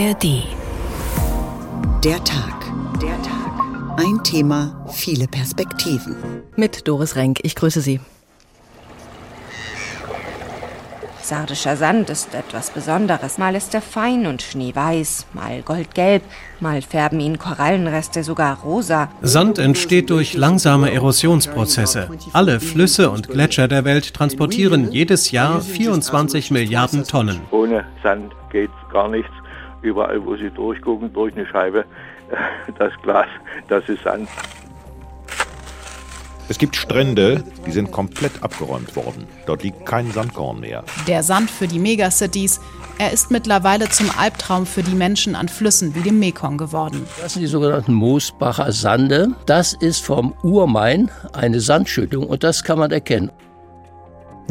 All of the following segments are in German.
ARD. Der Tag. Der Tag. Ein Thema, viele Perspektiven. Mit Doris Renk. Ich grüße Sie. Sardischer Sand ist etwas Besonderes. Mal ist er fein und schneeweiß, mal goldgelb, mal färben ihn Korallenreste sogar rosa. Sand entsteht durch langsame Erosionsprozesse. Alle Flüsse und Gletscher der Welt transportieren jedes Jahr 24 Milliarden Tonnen. Ohne Sand geht gar nichts. Überall, wo Sie durchgucken, durch eine Scheibe, das Glas, das ist Sand. Es gibt Strände, die sind komplett abgeräumt worden. Dort liegt kein Sandkorn mehr. Der Sand für die Megacities, er ist mittlerweile zum Albtraum für die Menschen an Flüssen wie dem Mekong geworden. Das sind die sogenannten Moosbacher Sande. Das ist vom Urmain eine Sandschüttung und das kann man erkennen.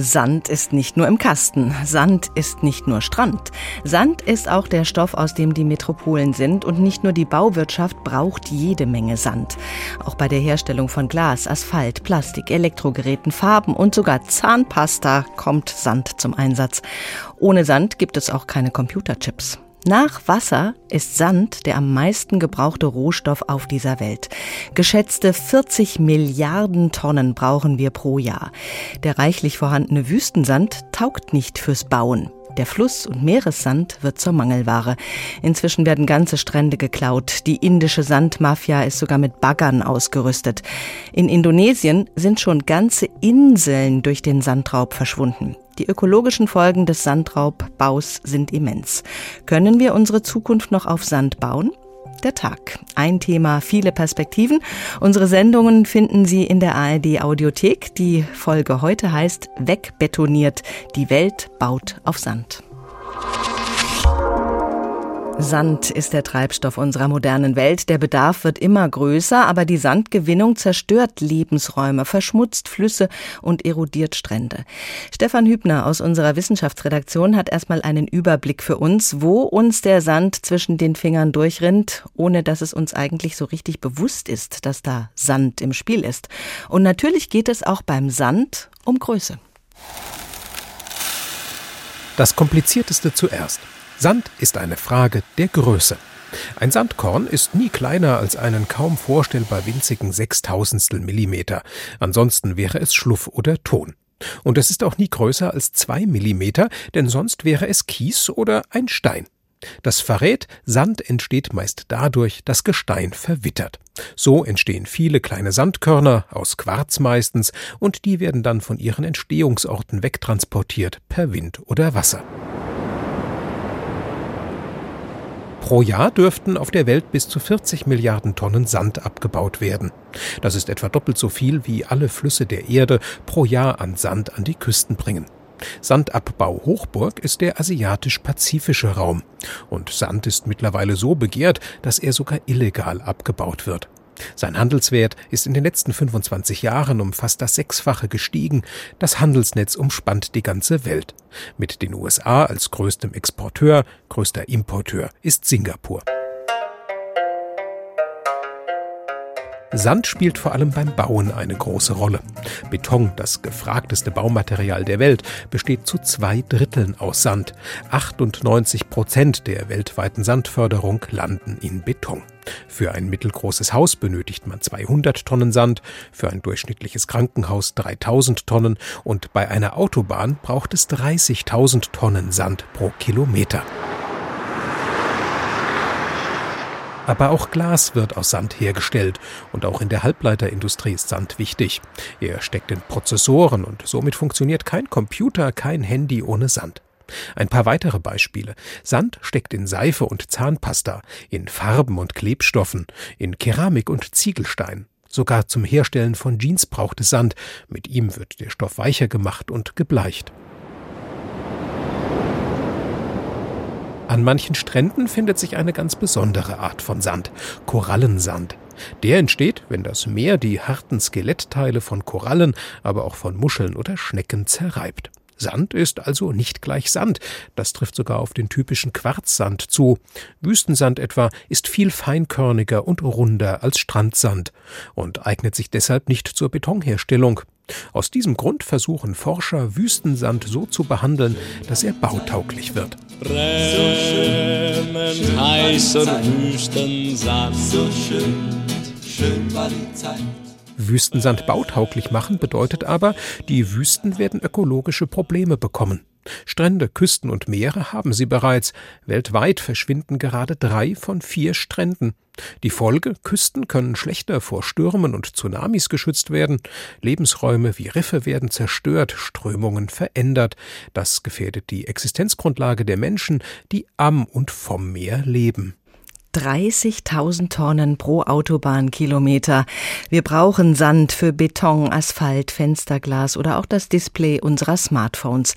Sand ist nicht nur im Kasten, Sand ist nicht nur Strand. Sand ist auch der Stoff, aus dem die Metropolen sind und nicht nur die Bauwirtschaft braucht jede Menge Sand. Auch bei der Herstellung von Glas, Asphalt, Plastik, Elektrogeräten, Farben und sogar Zahnpasta kommt Sand zum Einsatz. Ohne Sand gibt es auch keine Computerchips. Nach Wasser ist Sand der am meisten gebrauchte Rohstoff auf dieser Welt. Geschätzte 40 Milliarden Tonnen brauchen wir pro Jahr. Der reichlich vorhandene Wüstensand taugt nicht fürs Bauen. Der Fluss- und Meeressand wird zur Mangelware. Inzwischen werden ganze Strände geklaut. Die indische Sandmafia ist sogar mit Baggern ausgerüstet. In Indonesien sind schon ganze Inseln durch den Sandraub verschwunden. Die ökologischen Folgen des Sandraubbaus sind immens. Können wir unsere Zukunft noch auf Sand bauen? Der Tag. Ein Thema, viele Perspektiven. Unsere Sendungen finden Sie in der ARD Audiothek. Die Folge heute heißt Wegbetoniert. Die Welt baut auf Sand. Sand ist der Treibstoff unserer modernen Welt. Der Bedarf wird immer größer, aber die Sandgewinnung zerstört Lebensräume, verschmutzt Flüsse und erodiert Strände. Stefan Hübner aus unserer Wissenschaftsredaktion hat erstmal einen Überblick für uns, wo uns der Sand zwischen den Fingern durchrinnt, ohne dass es uns eigentlich so richtig bewusst ist, dass da Sand im Spiel ist. Und natürlich geht es auch beim Sand um Größe. Das Komplizierteste zuerst. Sand ist eine Frage der Größe. Ein Sandkorn ist nie kleiner als einen kaum vorstellbar winzigen Sechstausendstel Millimeter. Ansonsten wäre es Schluff oder Ton. Und es ist auch nie größer als zwei Millimeter, denn sonst wäre es Kies oder ein Stein. Das verrät, Sand entsteht meist dadurch, dass Gestein verwittert. So entstehen viele kleine Sandkörner, aus Quarz meistens, und die werden dann von ihren Entstehungsorten wegtransportiert per Wind oder Wasser. Pro Jahr dürften auf der Welt bis zu 40 Milliarden Tonnen Sand abgebaut werden. Das ist etwa doppelt so viel, wie alle Flüsse der Erde pro Jahr an Sand an die Küsten bringen. Sandabbau Hochburg ist der asiatisch-pazifische Raum. Und Sand ist mittlerweile so begehrt, dass er sogar illegal abgebaut wird. Sein Handelswert ist in den letzten 25 Jahren um fast das Sechsfache gestiegen. Das Handelsnetz umspannt die ganze Welt. Mit den USA als größtem Exporteur, größter Importeur ist Singapur. Sand spielt vor allem beim Bauen eine große Rolle. Beton, das gefragteste Baumaterial der Welt, besteht zu zwei Dritteln aus Sand. 98 Prozent der weltweiten Sandförderung landen in Beton. Für ein mittelgroßes Haus benötigt man 200 Tonnen Sand, für ein durchschnittliches Krankenhaus 3000 Tonnen und bei einer Autobahn braucht es 30.000 Tonnen Sand pro Kilometer. Aber auch Glas wird aus Sand hergestellt und auch in der Halbleiterindustrie ist Sand wichtig. Er steckt in Prozessoren und somit funktioniert kein Computer, kein Handy ohne Sand. Ein paar weitere Beispiele. Sand steckt in Seife und Zahnpasta, in Farben und Klebstoffen, in Keramik und Ziegelstein. Sogar zum Herstellen von Jeans braucht es Sand. Mit ihm wird der Stoff weicher gemacht und gebleicht. An manchen Stränden findet sich eine ganz besondere Art von Sand, Korallensand. Der entsteht, wenn das Meer die harten Skelettteile von Korallen, aber auch von Muscheln oder Schnecken zerreibt. Sand ist also nicht gleich Sand. Das trifft sogar auf den typischen Quarzsand zu. Wüstensand etwa ist viel feinkörniger und runder als Strandsand und eignet sich deshalb nicht zur Betonherstellung. Aus diesem Grund versuchen Forscher, Wüstensand so zu behandeln, dass er bautauglich wird. brennend heißer Wüstensand. So schön, schön war die Zeit. Wüstensand bautauglich machen bedeutet aber, die Wüsten werden ökologische Probleme bekommen. Strände, Küsten und Meere haben sie bereits. Weltweit verschwinden gerade drei von vier Stränden. Die Folge, Küsten können schlechter vor Stürmen und Tsunamis geschützt werden, Lebensräume wie Riffe werden zerstört, Strömungen verändert. Das gefährdet die Existenzgrundlage der Menschen, die am und vom Meer leben. 30.000 Tonnen pro Autobahnkilometer. Wir brauchen Sand für Beton, Asphalt, Fensterglas oder auch das Display unserer Smartphones.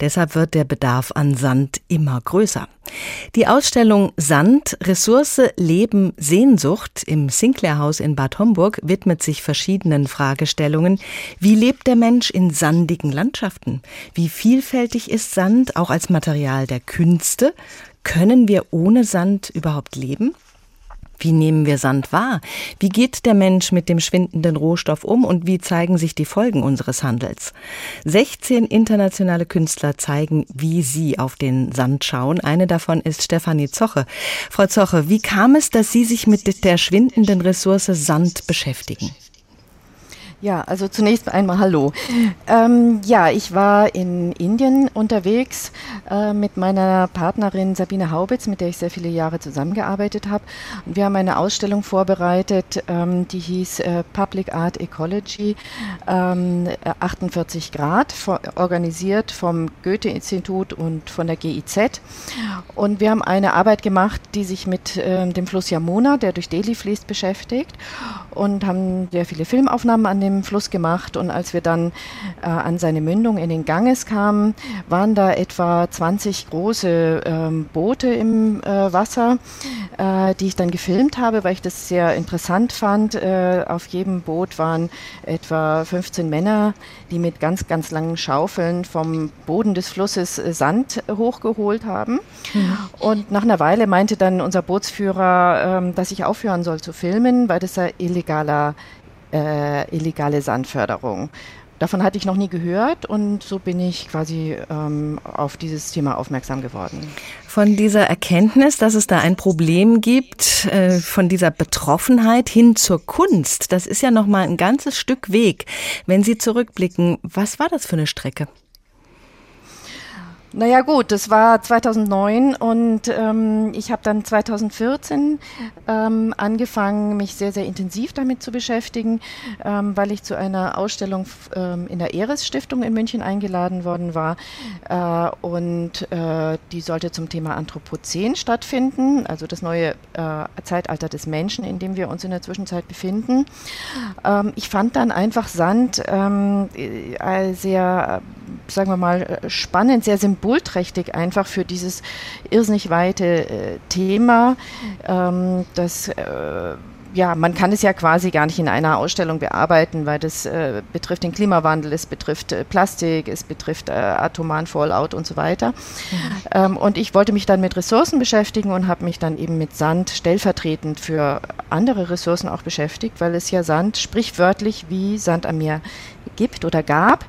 Deshalb wird der Bedarf an Sand immer größer. Die Ausstellung Sand, Ressource, Leben, Sehnsucht im Sinclair-Haus in Bad Homburg widmet sich verschiedenen Fragestellungen. Wie lebt der Mensch in sandigen Landschaften? Wie vielfältig ist Sand auch als Material der Künste? Können wir ohne Sand überhaupt leben? Wie nehmen wir Sand wahr? Wie geht der Mensch mit dem schwindenden Rohstoff um und wie zeigen sich die Folgen unseres Handels? 16 internationale Künstler zeigen, wie sie auf den Sand schauen. Eine davon ist Stefanie Zoche. Frau Zoche, wie kam es, dass Sie sich mit der schwindenden Ressource Sand beschäftigen? Ja, also zunächst einmal Hallo. Ähm, ja, ich war in Indien unterwegs äh, mit meiner Partnerin Sabine Haubitz, mit der ich sehr viele Jahre zusammengearbeitet habe. Und wir haben eine Ausstellung vorbereitet, ähm, die hieß äh, Public Art Ecology ähm, 48 Grad, vor, organisiert vom Goethe-Institut und von der GIZ. Und wir haben eine Arbeit gemacht, die sich mit äh, dem Fluss Yamuna, der durch Delhi fließt, beschäftigt und haben sehr viele Filmaufnahmen an dem dem Fluss gemacht und als wir dann äh, an seine Mündung in den Ganges kamen, waren da etwa 20 große ähm, Boote im äh, Wasser, äh, die ich dann gefilmt habe, weil ich das sehr interessant fand. Äh, auf jedem Boot waren etwa 15 Männer, die mit ganz, ganz langen Schaufeln vom Boden des Flusses äh, Sand hochgeholt haben. Mhm. Und nach einer Weile meinte dann unser Bootsführer, ähm, dass ich aufhören soll zu filmen, weil das ja illegaler äh, illegale Sandförderung. Davon hatte ich noch nie gehört und so bin ich quasi ähm, auf dieses Thema aufmerksam geworden. Von dieser Erkenntnis, dass es da ein Problem gibt, äh, von dieser Betroffenheit hin zur Kunst, das ist ja noch mal ein ganzes Stück Weg. Wenn Sie zurückblicken, was war das für eine Strecke? Naja gut, das war 2009 und ähm, ich habe dann 2014 ähm, angefangen, mich sehr, sehr intensiv damit zu beschäftigen, ähm, weil ich zu einer Ausstellung ähm, in der Eres Stiftung in München eingeladen worden war äh, und äh, die sollte zum Thema Anthropozän stattfinden, also das neue äh, Zeitalter des Menschen, in dem wir uns in der Zwischenzeit befinden. Ähm, ich fand dann einfach Sand ähm, äh, sehr, sagen wir mal, spannend, sehr symbolisch symbolträchtig einfach für dieses irrsinnig weite äh, Thema, ähm, das äh, ja, man kann es ja quasi gar nicht in einer Ausstellung bearbeiten, weil das äh, betrifft den Klimawandel, es betrifft äh, Plastik, es betrifft äh, atomaren Fallout und so weiter. Mhm. Ähm, und ich wollte mich dann mit Ressourcen beschäftigen und habe mich dann eben mit Sand stellvertretend für andere Ressourcen auch beschäftigt, weil es ja Sand sprichwörtlich wie Sand am Meer gibt oder gab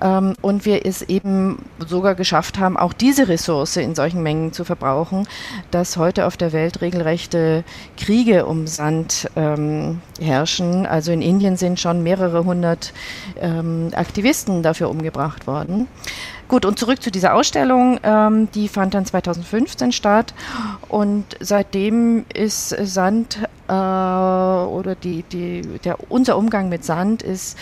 ähm, und wir es eben sogar geschafft haben, auch diese Ressource in solchen Mengen zu verbrauchen, dass heute auf der Welt regelrechte Kriege um Sand ähm, herrschen. Also in Indien sind schon mehrere hundert ähm, Aktivisten dafür umgebracht worden. Gut, und zurück zu dieser Ausstellung, ähm, die fand dann 2015 statt und seitdem ist Sand äh, oder die, die, der, unser Umgang mit Sand ist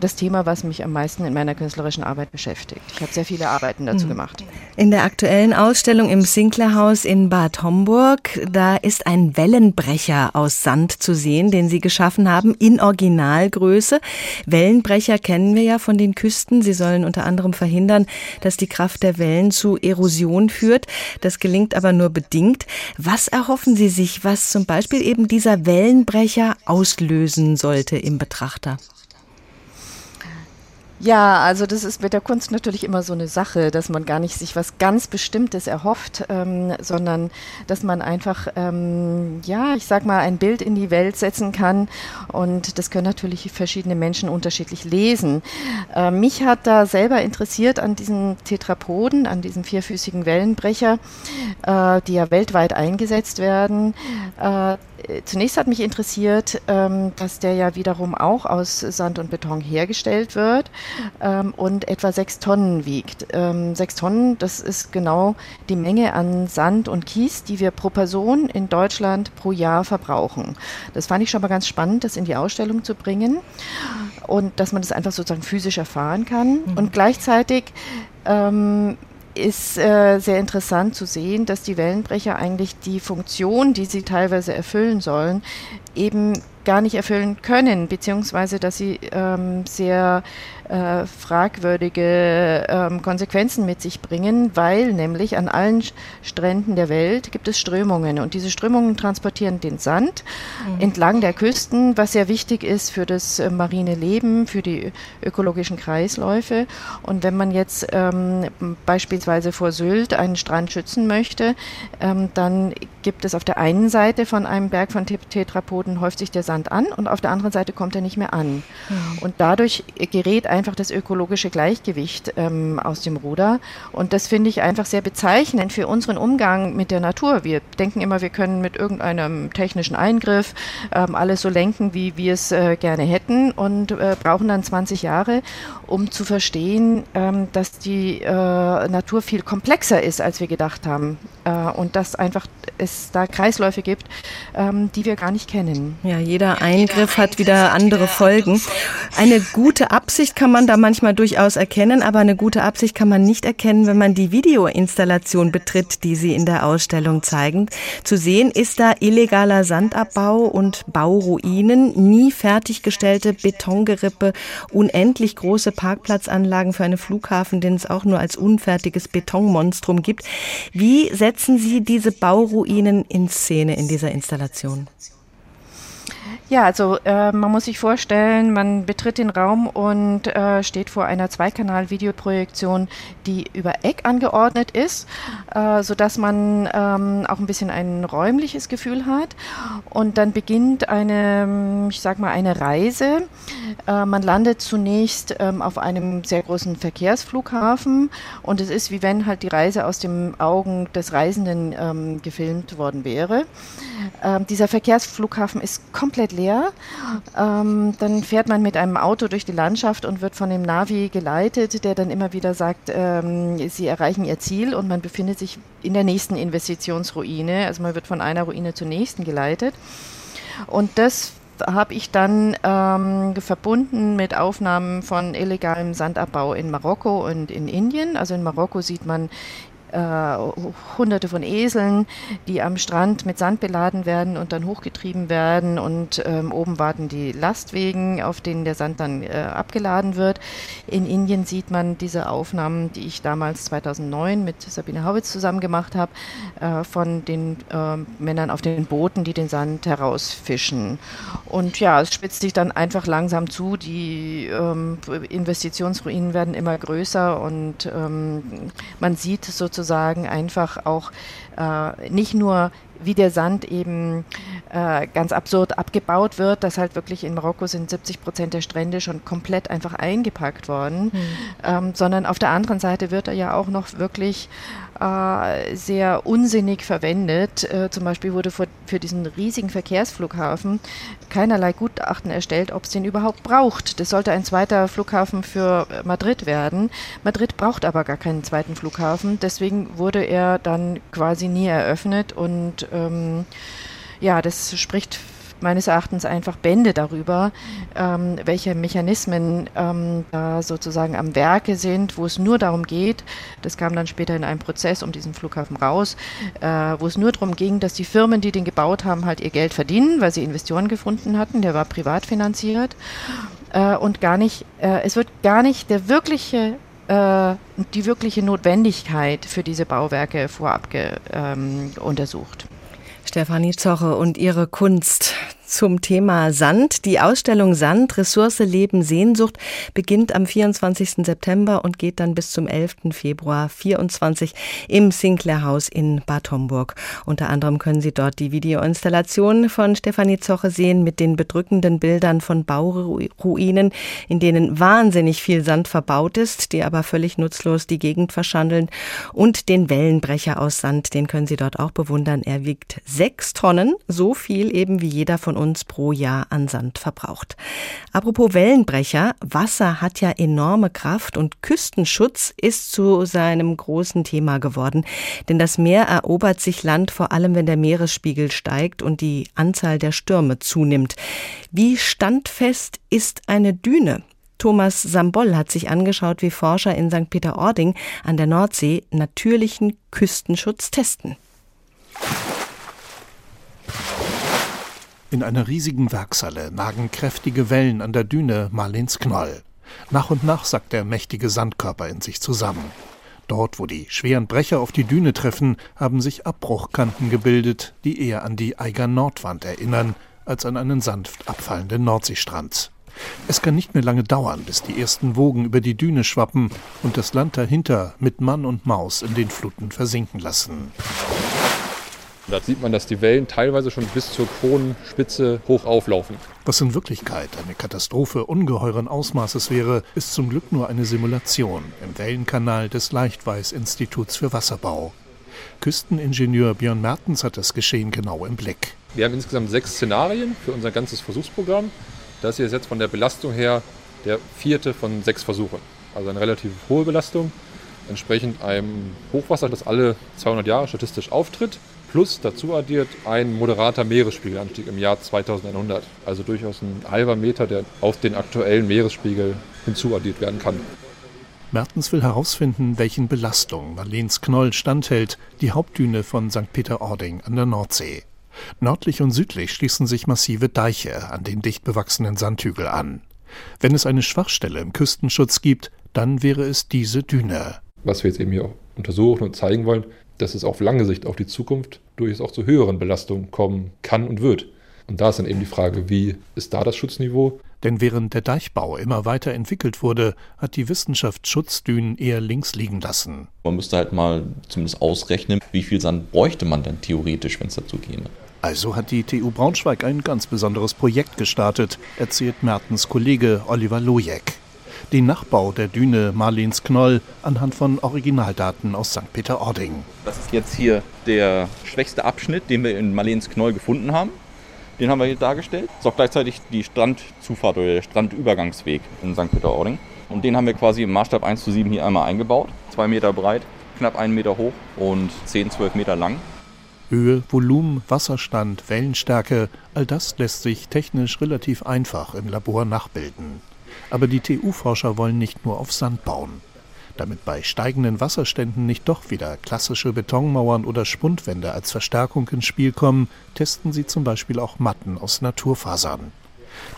das Thema, was mich am meisten in meiner künstlerischen Arbeit beschäftigt. Ich habe sehr viele Arbeiten dazu mhm. gemacht. In der aktuellen Ausstellung im Sinclair-Haus in Bad Homburg, da ist ein Wellenbrecher aus Sand zu sehen, den Sie geschaffen haben, in Originalgröße. Wellenbrecher kennen wir ja von den Küsten. Sie sollen unter anderem verhindern, dass die Kraft der Wellen zu Erosion führt. Das gelingt aber nur bedingt. Was erhoffen Sie sich, was zum Beispiel eben dieser Wellenbrecher auslösen sollte im Betrachter? Ja, also das ist mit der Kunst natürlich immer so eine Sache, dass man gar nicht sich was ganz Bestimmtes erhofft, ähm, sondern dass man einfach, ähm, ja, ich sag mal, ein Bild in die Welt setzen kann und das können natürlich verschiedene Menschen unterschiedlich lesen. Äh, mich hat da selber interessiert an diesen Tetrapoden, an diesen vierfüßigen Wellenbrecher, äh, die ja weltweit eingesetzt werden. Äh, zunächst hat mich interessiert, ähm, dass der ja wiederum auch aus Sand und Beton hergestellt wird ähm, und etwa sechs Tonnen wiegt. Ähm, sechs Tonnen, das ist genau die Menge an Sand und Kies, die wir pro Person in Deutschland pro Jahr verbrauchen. Das fand ich schon mal ganz spannend, das in die Ausstellung zu bringen und dass man das einfach sozusagen physisch erfahren kann. Mhm. Und gleichzeitig ähm, ist äh, sehr interessant zu sehen, dass die Wellenbrecher eigentlich die Funktion, die sie teilweise erfüllen sollen, eben gar nicht erfüllen können, beziehungsweise dass sie ähm, sehr äh, fragwürdige ähm, Konsequenzen mit sich bringen, weil nämlich an allen Stränden der Welt gibt es Strömungen und diese Strömungen transportieren den Sand mhm. entlang der Küsten, was sehr wichtig ist für das äh, marine Leben, für die ökologischen Kreisläufe. Und wenn man jetzt ähm, beispielsweise vor Sylt einen Strand schützen möchte, ähm, dann gibt es auf der einen Seite von einem Berg von Tetrapoden häuft sich der Sand an und auf der anderen Seite kommt er nicht mehr an. Mhm. Und dadurch gerät einfach das ökologische Gleichgewicht ähm, aus dem Ruder. Und das finde ich einfach sehr bezeichnend für unseren Umgang mit der Natur. Wir denken immer, wir können mit irgendeinem technischen Eingriff ähm, alles so lenken, wie wir es äh, gerne hätten und äh, brauchen dann 20 Jahre, um zu verstehen, ähm, dass die äh, Natur viel komplexer ist, als wir gedacht haben. Äh, und dass einfach es da Kreisläufe gibt, ähm, die wir gar nicht kennen. Ja, jeder Eingriff hat wieder andere Folgen. Eine gute Absicht kann man da manchmal durchaus erkennen, aber eine gute Absicht kann man nicht erkennen, wenn man die Videoinstallation betritt, die Sie in der Ausstellung zeigen. Zu sehen ist da illegaler Sandabbau und Bauruinen, nie fertiggestellte Betongerippe, unendlich große Parkplatzanlagen für einen Flughafen, den es auch nur als unfertiges Betonmonstrum gibt. Wie setzen Sie diese Bauruinen in Szene in dieser Installation? Ja, also äh, man muss sich vorstellen, man betritt den Raum und äh, steht vor einer Zweikanal-Videoprojektion, die über Eck angeordnet ist, äh, sodass man ähm, auch ein bisschen ein räumliches Gefühl hat. Und dann beginnt eine, ich sag mal, eine Reise. Äh, man landet zunächst ähm, auf einem sehr großen Verkehrsflughafen und es ist wie wenn halt die Reise aus den Augen des Reisenden ähm, gefilmt worden wäre. Ähm, dieser Verkehrsflughafen ist komplett leer. Ähm, dann fährt man mit einem Auto durch die Landschaft und wird von dem Navi geleitet, der dann immer wieder sagt, ähm, sie erreichen ihr Ziel und man befindet sich in der nächsten Investitionsruine. Also man wird von einer Ruine zur nächsten geleitet. Und das habe ich dann ähm, verbunden mit Aufnahmen von illegalem Sandabbau in Marokko und in Indien. Also in Marokko sieht man hunderte von Eseln, die am Strand mit Sand beladen werden und dann hochgetrieben werden und ähm, oben warten die Lastwegen, auf denen der Sand dann äh, abgeladen wird. In Indien sieht man diese Aufnahmen, die ich damals 2009 mit Sabine Hauwitz zusammen gemacht habe, äh, von den äh, Männern auf den Booten, die den Sand herausfischen. Und ja, es spitzt sich dann einfach langsam zu. Die ähm, Investitionsruinen werden immer größer und ähm, man sieht sozusagen sozusagen einfach auch äh, nicht nur wie der Sand eben äh, ganz absurd abgebaut wird, dass halt wirklich in Marokko sind 70 Prozent der Strände schon komplett einfach eingepackt worden, mhm. ähm, sondern auf der anderen Seite wird er ja auch noch wirklich äh, sehr unsinnig verwendet. Äh, zum Beispiel wurde für, für, diesen riesigen Verkehrsflughafen keinerlei Gutachten erstellt, ob es den überhaupt braucht. Das sollte ein zweiter Flughafen für Madrid werden. Madrid braucht aber gar keinen zweiten Flughafen. Deswegen wurde er dann quasi nie eröffnet und ähm, ja, das spricht meines Erachtens einfach Bände darüber, ähm, welche Mechanismen ähm, da sozusagen am Werke sind, wo es nur darum geht, das kam dann später in einem Prozess um diesen Flughafen raus, äh, wo es nur darum ging, dass die Firmen, die den gebaut haben, halt ihr Geld verdienen, weil sie Investoren gefunden hatten, der war privat finanziert äh, und gar nicht, äh, es wird gar nicht der wirkliche äh, die wirkliche Notwendigkeit für diese Bauwerke vorab ge, ähm, untersucht. Stefanie Zoche und ihre Kunst zum Thema Sand. Die Ausstellung Sand, Ressource, Leben, Sehnsucht beginnt am 24. September und geht dann bis zum 11. Februar 24 im Sinclair Haus in Bad Homburg. Unter anderem können Sie dort die Videoinstallation von Stefanie Zoche sehen mit den bedrückenden Bildern von Bauruinen, in denen wahnsinnig viel Sand verbaut ist, die aber völlig nutzlos die Gegend verschandeln und den Wellenbrecher aus Sand, den können Sie dort auch bewundern. Er wiegt sechs Tonnen, so viel eben wie jeder von uns pro Jahr an Sand verbraucht. Apropos Wellenbrecher, Wasser hat ja enorme Kraft und Küstenschutz ist zu seinem großen Thema geworden. Denn das Meer erobert sich Land vor allem, wenn der Meeresspiegel steigt und die Anzahl der Stürme zunimmt. Wie standfest ist eine Düne? Thomas Samboll hat sich angeschaut, wie Forscher in St. Peter-Ording an der Nordsee natürlichen Küstenschutz testen. In einer riesigen Werkshalle nagen kräftige Wellen an der Düne Marlens Knoll. Nach und nach sackt der mächtige Sandkörper in sich zusammen. Dort, wo die schweren Brecher auf die Düne treffen, haben sich Abbruchkanten gebildet, die eher an die Eiger Nordwand erinnern, als an einen sanft abfallenden Nordseestrand. Es kann nicht mehr lange dauern, bis die ersten Wogen über die Düne schwappen und das Land dahinter mit Mann und Maus in den Fluten versinken lassen. Da sieht man, dass die Wellen teilweise schon bis zur Kronenspitze hoch auflaufen. Was in Wirklichkeit eine Katastrophe ungeheuren Ausmaßes wäre, ist zum Glück nur eine Simulation im Wellenkanal des Leichtweiß-Instituts für Wasserbau. Küsteningenieur Björn Mertens hat das Geschehen genau im Blick. Wir haben insgesamt sechs Szenarien für unser ganzes Versuchsprogramm. Das hier ist jetzt von der Belastung her der vierte von sechs Versuchen. Also eine relativ hohe Belastung, entsprechend einem Hochwasser, das alle 200 Jahre statistisch auftritt plus dazu addiert ein moderater Meeresspiegelanstieg im Jahr 2100. Also durchaus ein halber Meter, der auf den aktuellen Meeresspiegel hinzuaddiert werden kann. Mertens will herausfinden, welchen Belastungen Marlens Knoll standhält, die Hauptdüne von St. Peter-Ording an der Nordsee. Nördlich und südlich schließen sich massive Deiche an den dicht bewachsenen Sandhügel an. Wenn es eine Schwachstelle im Küstenschutz gibt, dann wäre es diese Düne. Was wir jetzt eben hier untersuchen und zeigen wollen, dass es auf lange Sicht auf die Zukunft durchaus auch zu höheren Belastungen kommen kann und wird. Und da ist dann eben die Frage, wie ist da das Schutzniveau? Denn während der Deichbau immer weiter entwickelt wurde, hat die Wissenschaft Schutzdünen eher links liegen lassen. Man müsste halt mal zumindest ausrechnen, wie viel Sand bräuchte man denn theoretisch, wenn es dazu ginge. Also hat die TU Braunschweig ein ganz besonderes Projekt gestartet, erzählt Mertens Kollege Oliver Lojek den Nachbau der Düne Marlens Knoll anhand von Originaldaten aus St. Peter-Ording. Das ist jetzt hier der schwächste Abschnitt, den wir in Marlens Knoll gefunden haben. Den haben wir hier dargestellt. Das ist auch gleichzeitig die Strandzufahrt oder der Strandübergangsweg in St. Peter-Ording. Und den haben wir quasi im Maßstab 1 zu 7 hier einmal eingebaut. Zwei Meter breit, knapp einen Meter hoch und 10, 12 Meter lang. Höhe, Volumen, Wasserstand, Wellenstärke, all das lässt sich technisch relativ einfach im Labor nachbilden. Aber die TU-Forscher wollen nicht nur auf Sand bauen. Damit bei steigenden Wasserständen nicht doch wieder klassische Betonmauern oder Spundwände als Verstärkung ins Spiel kommen, testen sie zum Beispiel auch Matten aus Naturfasern.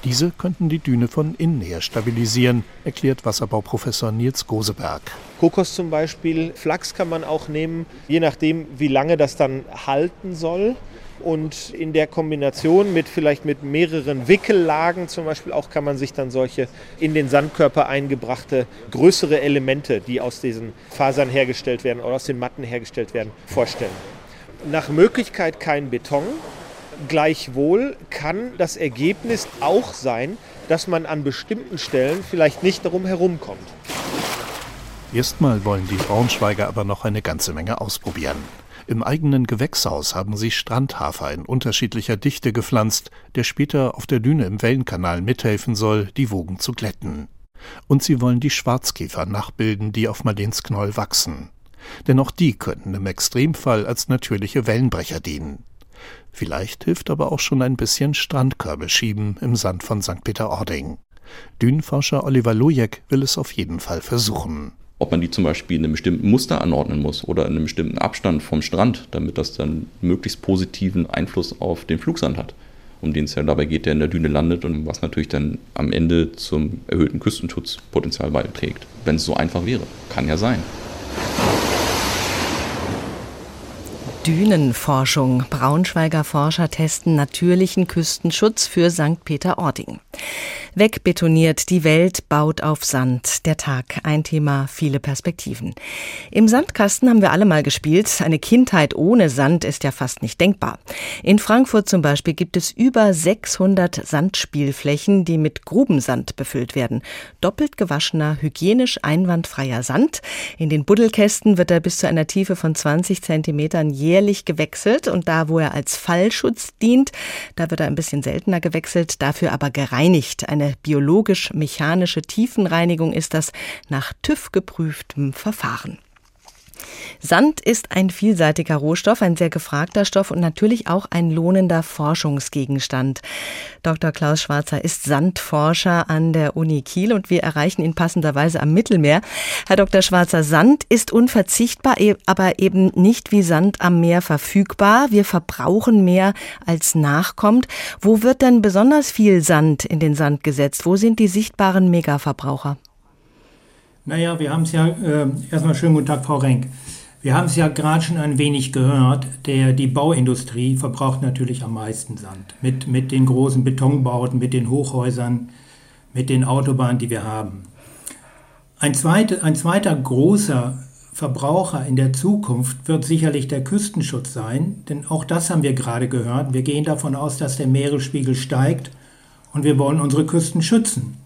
Diese könnten die Düne von innen her stabilisieren, erklärt Wasserbauprofessor Nils Goseberg. Kokos zum Beispiel, Flachs kann man auch nehmen, je nachdem, wie lange das dann halten soll. Und in der Kombination mit vielleicht mit mehreren Wickellagen zum Beispiel auch kann man sich dann solche in den Sandkörper eingebrachte größere Elemente, die aus diesen Fasern hergestellt werden oder aus den Matten hergestellt werden, vorstellen. Nach Möglichkeit kein Beton. Gleichwohl kann das Ergebnis auch sein, dass man an bestimmten Stellen vielleicht nicht darum herumkommt. Erstmal wollen die Braunschweiger aber noch eine ganze Menge ausprobieren. Im eigenen Gewächshaus haben sie Strandhafer in unterschiedlicher Dichte gepflanzt, der später auf der Düne im Wellenkanal mithelfen soll, die Wogen zu glätten. Und sie wollen die Schwarzkäfer nachbilden, die auf Marlensknoll wachsen. Denn auch die könnten im Extremfall als natürliche Wellenbrecher dienen. Vielleicht hilft aber auch schon ein bisschen Strandkörbe schieben im Sand von St. Peter-Ording. Dünenforscher Oliver Lojek will es auf jeden Fall versuchen ob man die zum Beispiel in einem bestimmten Muster anordnen muss oder in einem bestimmten Abstand vom Strand, damit das dann möglichst positiven Einfluss auf den Flugsand hat, um den es ja dabei geht, der in der Düne landet und was natürlich dann am Ende zum erhöhten Küstenschutzpotenzial beiträgt. Wenn es so einfach wäre. Kann ja sein. Dünenforschung. Braunschweiger Forscher testen natürlichen Küstenschutz für St. Peter-Ording. Wegbetoniert, die Welt baut auf Sand. Der Tag, ein Thema, viele Perspektiven. Im Sandkasten haben wir alle mal gespielt. Eine Kindheit ohne Sand ist ja fast nicht denkbar. In Frankfurt zum Beispiel gibt es über 600 Sandspielflächen, die mit Grubensand befüllt werden. Doppelt gewaschener, hygienisch einwandfreier Sand. In den Buddelkästen wird er bis zu einer Tiefe von 20 Zentimetern jährlich gewechselt und da, wo er als Fallschutz dient, da wird er ein bisschen seltener gewechselt, dafür aber gereinigt. Ein eine biologisch-mechanische Tiefenreinigung ist das nach TÜV geprüftem Verfahren. Sand ist ein vielseitiger Rohstoff, ein sehr gefragter Stoff und natürlich auch ein lohnender Forschungsgegenstand. Dr. Klaus Schwarzer ist Sandforscher an der Uni Kiel und wir erreichen ihn passenderweise am Mittelmeer. Herr Dr. Schwarzer, Sand ist unverzichtbar, e- aber eben nicht wie Sand am Meer verfügbar. Wir verbrauchen mehr als nachkommt. Wo wird denn besonders viel Sand in den Sand gesetzt? Wo sind die sichtbaren Megaverbraucher? Naja, wir haben es ja, äh, erstmal schönen guten Tag, Frau Renk. Wir haben es ja gerade schon ein wenig gehört, der, die Bauindustrie verbraucht natürlich am meisten Sand. Mit, mit den großen Betonbauten, mit den Hochhäusern, mit den Autobahnen, die wir haben. Ein, zweite, ein zweiter großer Verbraucher in der Zukunft wird sicherlich der Küstenschutz sein, denn auch das haben wir gerade gehört. Wir gehen davon aus, dass der Meeresspiegel steigt und wir wollen unsere Küsten schützen.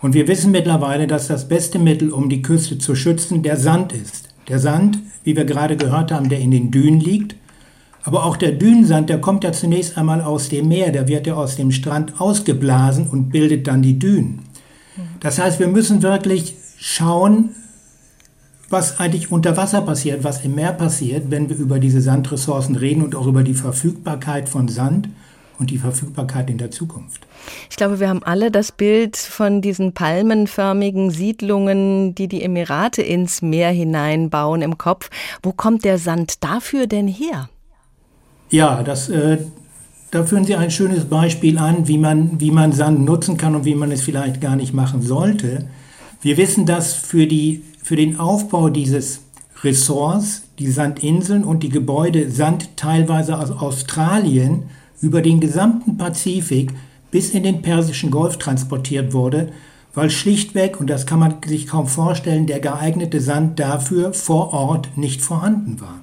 Und wir wissen mittlerweile, dass das beste Mittel, um die Küste zu schützen, der Sand ist. Der Sand, wie wir gerade gehört haben, der in den Dünen liegt. Aber auch der Dünensand, der kommt ja zunächst einmal aus dem Meer, der wird ja aus dem Strand ausgeblasen und bildet dann die Dünen. Das heißt, wir müssen wirklich schauen, was eigentlich unter Wasser passiert, was im Meer passiert, wenn wir über diese Sandressourcen reden und auch über die Verfügbarkeit von Sand und die Verfügbarkeit in der Zukunft. Ich glaube, wir haben alle das Bild von diesen palmenförmigen Siedlungen, die die Emirate ins Meer hineinbauen im Kopf. Wo kommt der Sand dafür denn her? Ja, das, äh, da führen Sie ein schönes Beispiel an, wie man, wie man Sand nutzen kann und wie man es vielleicht gar nicht machen sollte. Wir wissen, dass für, die, für den Aufbau dieses Ressorts, die Sandinseln und die Gebäude Sand teilweise aus Australien über den gesamten Pazifik bis in den Persischen Golf transportiert wurde, weil schlichtweg, und das kann man sich kaum vorstellen, der geeignete Sand dafür vor Ort nicht vorhanden war.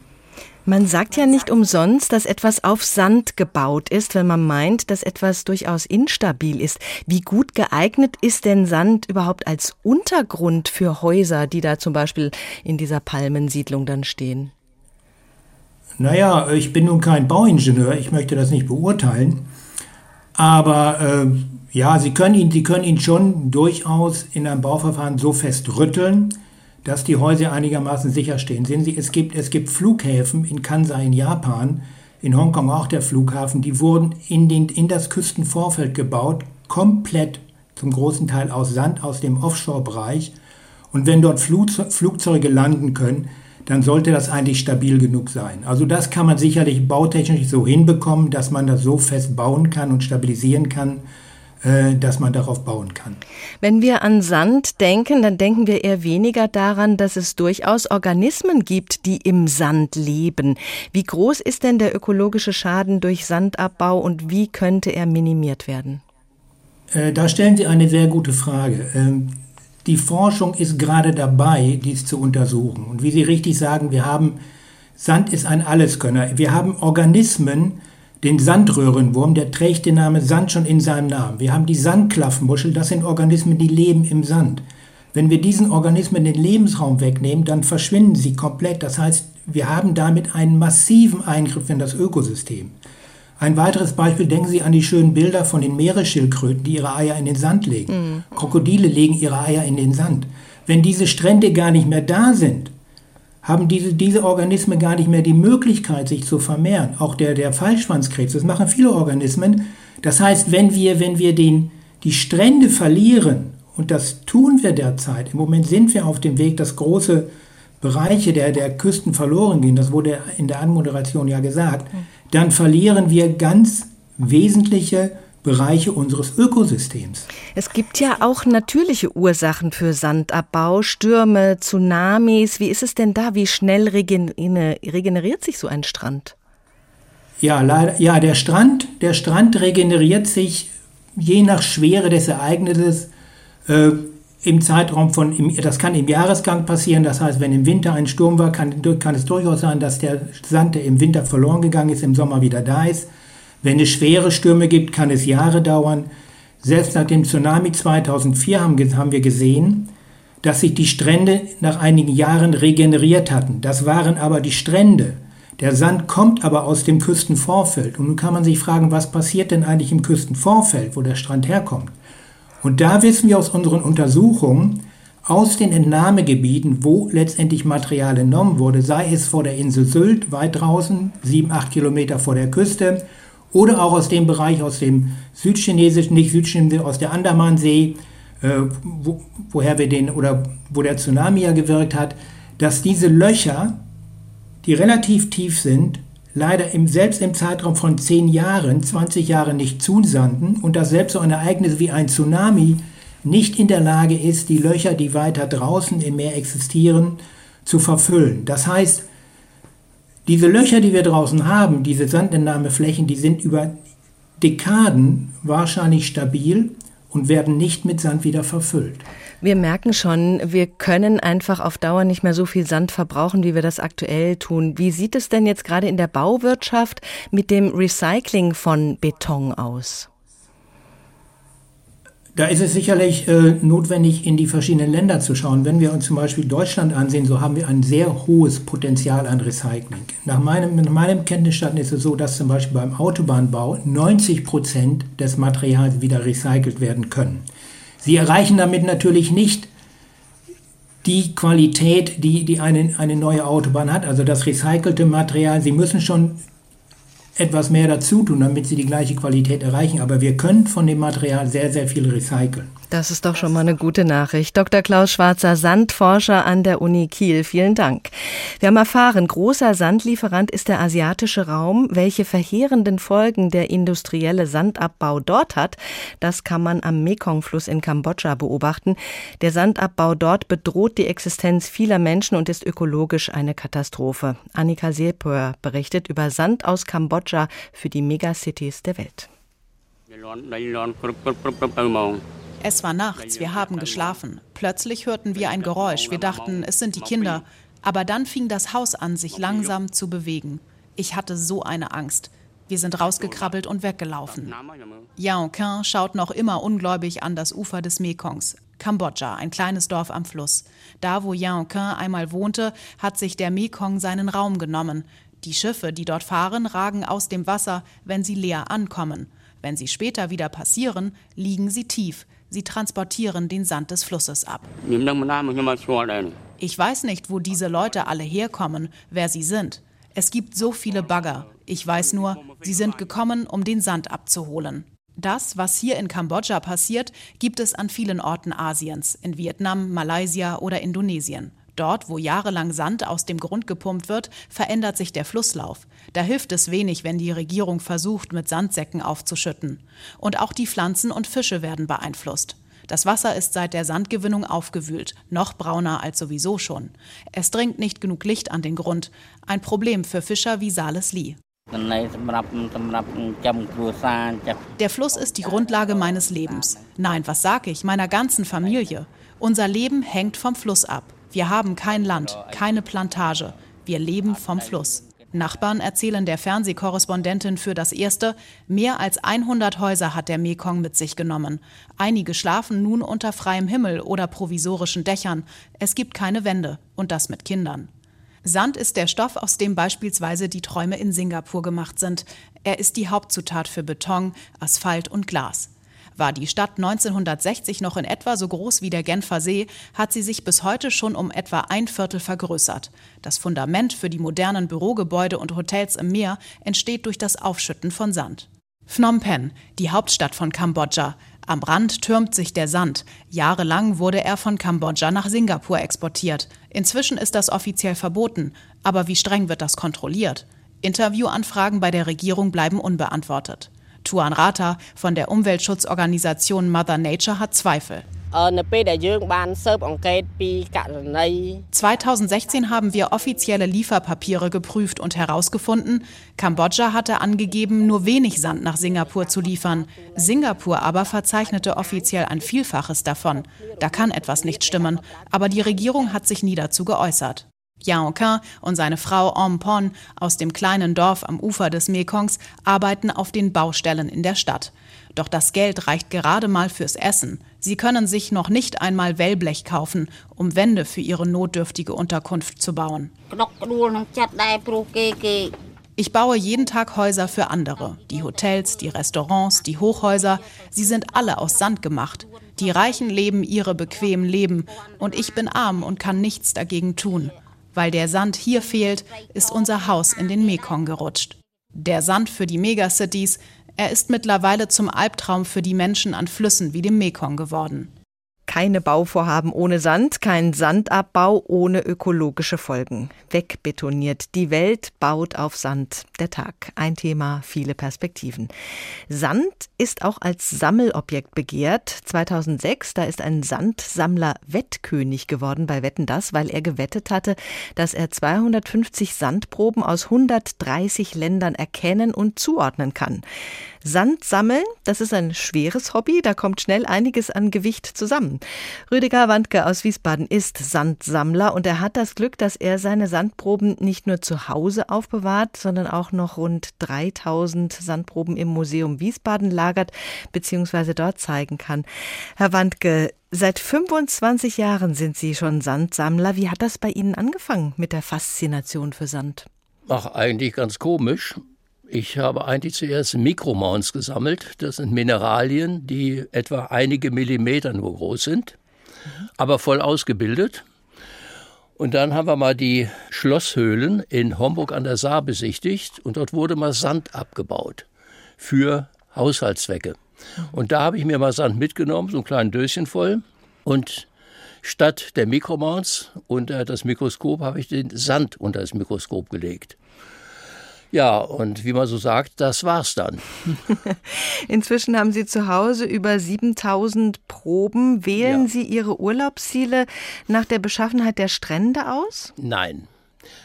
Man sagt ja nicht umsonst, dass etwas auf Sand gebaut ist, wenn man meint, dass etwas durchaus instabil ist. Wie gut geeignet ist denn Sand überhaupt als Untergrund für Häuser, die da zum Beispiel in dieser Palmensiedlung dann stehen? Naja, ich bin nun kein Bauingenieur, ich möchte das nicht beurteilen. Aber äh, ja, Sie können, ihn, Sie können ihn schon durchaus in einem Bauverfahren so fest rütteln, dass die Häuser einigermaßen sicher stehen. Sehen Sie, es gibt, es gibt Flughäfen in Kansai in Japan, in Hongkong auch der Flughafen, die wurden in, den, in das Küstenvorfeld gebaut, komplett zum großen Teil aus Sand aus dem Offshore-Bereich. Und wenn dort Flugzeuge landen können, dann sollte das eigentlich stabil genug sein. Also das kann man sicherlich bautechnisch so hinbekommen, dass man das so fest bauen kann und stabilisieren kann, äh, dass man darauf bauen kann. Wenn wir an Sand denken, dann denken wir eher weniger daran, dass es durchaus Organismen gibt, die im Sand leben. Wie groß ist denn der ökologische Schaden durch Sandabbau und wie könnte er minimiert werden? Äh, da stellen Sie eine sehr gute Frage. Die Forschung ist gerade dabei, dies zu untersuchen. Und wie Sie richtig sagen, wir haben, Sand ist ein Alleskönner. Wir haben Organismen, den Sandröhrenwurm, der trägt den Namen Sand schon in seinem Namen. Wir haben die Sandklaffenmuschel, das sind Organismen, die leben im Sand. Wenn wir diesen Organismen den Lebensraum wegnehmen, dann verschwinden sie komplett. Das heißt, wir haben damit einen massiven Eingriff in das Ökosystem. Ein weiteres Beispiel, denken Sie an die schönen Bilder von den Meeresschildkröten, die ihre Eier in den Sand legen. Mhm. Krokodile legen ihre Eier in den Sand. Wenn diese Strände gar nicht mehr da sind, haben diese, diese Organismen gar nicht mehr die Möglichkeit, sich zu vermehren. Auch der, der Fallschwanzkrebs, das machen viele Organismen. Das heißt, wenn wir, wenn wir den, die Strände verlieren, und das tun wir derzeit, im Moment sind wir auf dem Weg, dass große Bereiche der, der Küsten verloren gehen, das wurde in der Anmoderation ja gesagt, mhm dann verlieren wir ganz wesentliche Bereiche unseres Ökosystems. Es gibt ja auch natürliche Ursachen für Sandabbau, Stürme, Tsunamis. Wie ist es denn da? Wie schnell regeneriert sich so ein Strand? Ja, leider, ja, der Strand, der Strand regeneriert sich je nach Schwere des Ereignisses äh, im Zeitraum von, im, das kann im Jahresgang passieren, das heißt, wenn im Winter ein Sturm war, kann, kann es durchaus sein, dass der Sand, der im Winter verloren gegangen ist, im Sommer wieder da ist. Wenn es schwere Stürme gibt, kann es Jahre dauern. Selbst nach dem Tsunami 2004 haben, haben wir gesehen, dass sich die Strände nach einigen Jahren regeneriert hatten. Das waren aber die Strände. Der Sand kommt aber aus dem Küstenvorfeld. Und nun kann man sich fragen, was passiert denn eigentlich im Küstenvorfeld, wo der Strand herkommt? Und da wissen wir aus unseren Untersuchungen, aus den Entnahmegebieten, wo letztendlich Material entnommen wurde, sei es vor der Insel Sylt, weit draußen, sieben, acht Kilometer vor der Küste, oder auch aus dem Bereich, aus dem südchinesischen, nicht südchinesischen, aus der Andamansee, äh, wo, woher wir den, oder wo der Tsunami ja gewirkt hat, dass diese Löcher, die relativ tief sind, leider im, selbst im Zeitraum von 10 Jahren, 20 Jahren nicht zusanden und dass selbst so ein Ereignis wie ein Tsunami nicht in der Lage ist, die Löcher, die weiter draußen im Meer existieren, zu verfüllen. Das heißt, diese Löcher, die wir draußen haben, diese Sandentnahmeflächen, die sind über Dekaden wahrscheinlich stabil und werden nicht mit Sand wieder verfüllt. Wir merken schon, wir können einfach auf Dauer nicht mehr so viel Sand verbrauchen, wie wir das aktuell tun. Wie sieht es denn jetzt gerade in der Bauwirtschaft mit dem Recycling von Beton aus? Da ist es sicherlich äh, notwendig, in die verschiedenen Länder zu schauen. Wenn wir uns zum Beispiel Deutschland ansehen, so haben wir ein sehr hohes Potenzial an Recycling. Nach meinem, nach meinem Kenntnisstand ist es so, dass zum Beispiel beim Autobahnbau 90 Prozent des Materials wieder recycelt werden können. Sie erreichen damit natürlich nicht die Qualität, die, die eine, eine neue Autobahn hat, also das recycelte Material. Sie müssen schon etwas mehr dazu tun, damit sie die gleiche Qualität erreichen. Aber wir können von dem Material sehr, sehr viel recyceln. Das ist doch schon mal eine gute Nachricht. Dr. Klaus Schwarzer, Sandforscher an der Uni Kiel. Vielen Dank. Wir haben erfahren, großer Sandlieferant ist der asiatische Raum. Welche verheerenden Folgen der industrielle Sandabbau dort hat, das kann man am Mekong-Fluss in Kambodscha beobachten. Der Sandabbau dort bedroht die Existenz vieler Menschen und ist ökologisch eine Katastrophe. Annika Sepör berichtet über Sand aus Kambodscha für die Megacities der Welt. Es war nachts, wir haben geschlafen. Plötzlich hörten wir ein Geräusch. Wir dachten, es sind die Kinder. Aber dann fing das Haus an, sich langsam zu bewegen. Ich hatte so eine Angst. Wir sind rausgekrabbelt und weggelaufen. Yao Kin schaut noch immer ungläubig an das Ufer des Mekongs. Kambodscha, ein kleines Dorf am Fluss. Da, wo Yao Kin einmal wohnte, hat sich der Mekong seinen Raum genommen. Die Schiffe, die dort fahren, ragen aus dem Wasser, wenn sie leer ankommen. Wenn sie später wieder passieren, liegen sie tief. Sie transportieren den Sand des Flusses ab. Ich weiß nicht, wo diese Leute alle herkommen, wer sie sind. Es gibt so viele Bagger. Ich weiß nur, sie sind gekommen, um den Sand abzuholen. Das, was hier in Kambodscha passiert, gibt es an vielen Orten Asiens, in Vietnam, Malaysia oder Indonesien. Dort, wo jahrelang Sand aus dem Grund gepumpt wird, verändert sich der Flusslauf. Da hilft es wenig, wenn die Regierung versucht, mit Sandsäcken aufzuschütten. Und auch die Pflanzen und Fische werden beeinflusst. Das Wasser ist seit der Sandgewinnung aufgewühlt, noch brauner als sowieso schon. Es dringt nicht genug Licht an den Grund, ein Problem für Fischer wie Sales Lee. Der Fluss ist die Grundlage meines Lebens. Nein, was sag ich, meiner ganzen Familie. Unser Leben hängt vom Fluss ab. Wir haben kein Land, keine Plantage. Wir leben vom Fluss. Nachbarn erzählen der Fernsehkorrespondentin für das Erste, mehr als 100 Häuser hat der Mekong mit sich genommen. Einige schlafen nun unter freiem Himmel oder provisorischen Dächern. Es gibt keine Wände und das mit Kindern. Sand ist der Stoff, aus dem beispielsweise die Träume in Singapur gemacht sind. Er ist die Hauptzutat für Beton, Asphalt und Glas. War die Stadt 1960 noch in etwa so groß wie der Genfer See, hat sie sich bis heute schon um etwa ein Viertel vergrößert. Das Fundament für die modernen Bürogebäude und Hotels im Meer entsteht durch das Aufschütten von Sand. Phnom Penh, die Hauptstadt von Kambodscha. Am Rand türmt sich der Sand. Jahrelang wurde er von Kambodscha nach Singapur exportiert. Inzwischen ist das offiziell verboten. Aber wie streng wird das kontrolliert? Interviewanfragen bei der Regierung bleiben unbeantwortet. Tuan Rata von der Umweltschutzorganisation Mother Nature hat Zweifel. 2016 haben wir offizielle Lieferpapiere geprüft und herausgefunden, Kambodscha hatte angegeben, nur wenig Sand nach Singapur zu liefern. Singapur aber verzeichnete offiziell ein Vielfaches davon. Da kann etwas nicht stimmen, aber die Regierung hat sich nie dazu geäußert. Yao Quin und seine Frau Om Pon aus dem kleinen Dorf am Ufer des Mekongs arbeiten auf den Baustellen in der Stadt. Doch das Geld reicht gerade mal fürs Essen. Sie können sich noch nicht einmal Wellblech kaufen, um Wände für ihre notdürftige Unterkunft zu bauen. Ich baue jeden Tag Häuser für andere. Die Hotels, die Restaurants, die Hochhäuser, sie sind alle aus Sand gemacht. Die Reichen leben ihre bequemen Leben und ich bin arm und kann nichts dagegen tun. Weil der Sand hier fehlt, ist unser Haus in den Mekong gerutscht. Der Sand für die Megacities, er ist mittlerweile zum Albtraum für die Menschen an Flüssen wie dem Mekong geworden. Keine Bauvorhaben ohne Sand, kein Sandabbau ohne ökologische Folgen. Wegbetoniert. Die Welt baut auf Sand. Der Tag. Ein Thema, viele Perspektiven. Sand ist auch als Sammelobjekt begehrt. 2006, da ist ein Sandsammler Wettkönig geworden bei Wetten das, weil er gewettet hatte, dass er 250 Sandproben aus 130 Ländern erkennen und zuordnen kann. Sand sammeln, das ist ein schweres Hobby, da kommt schnell einiges an Gewicht zusammen. Rüdiger Wandke aus Wiesbaden ist Sandsammler und er hat das Glück, dass er seine Sandproben nicht nur zu Hause aufbewahrt, sondern auch noch rund 3000 Sandproben im Museum Wiesbaden lagert bzw. dort zeigen kann. Herr Wandke, Seit 25 Jahren sind Sie schon Sandsammler. Wie hat das bei Ihnen angefangen mit der Faszination für Sand? Ach, eigentlich ganz komisch. Ich habe eigentlich zuerst Mikromounts gesammelt. Das sind Mineralien, die etwa einige Millimeter nur groß sind, aber voll ausgebildet. Und dann haben wir mal die Schlosshöhlen in Homburg an der Saar besichtigt und dort wurde mal Sand abgebaut für Haushaltszwecke. Und da habe ich mir mal Sand mitgenommen, so ein kleines Döschen voll. Und statt der Mikromounts unter das Mikroskop habe ich den Sand unter das Mikroskop gelegt. Ja, und wie man so sagt, das war's dann. Inzwischen haben Sie zu Hause über 7000 Proben. Wählen ja. Sie Ihre Urlaubsziele nach der Beschaffenheit der Strände aus? Nein.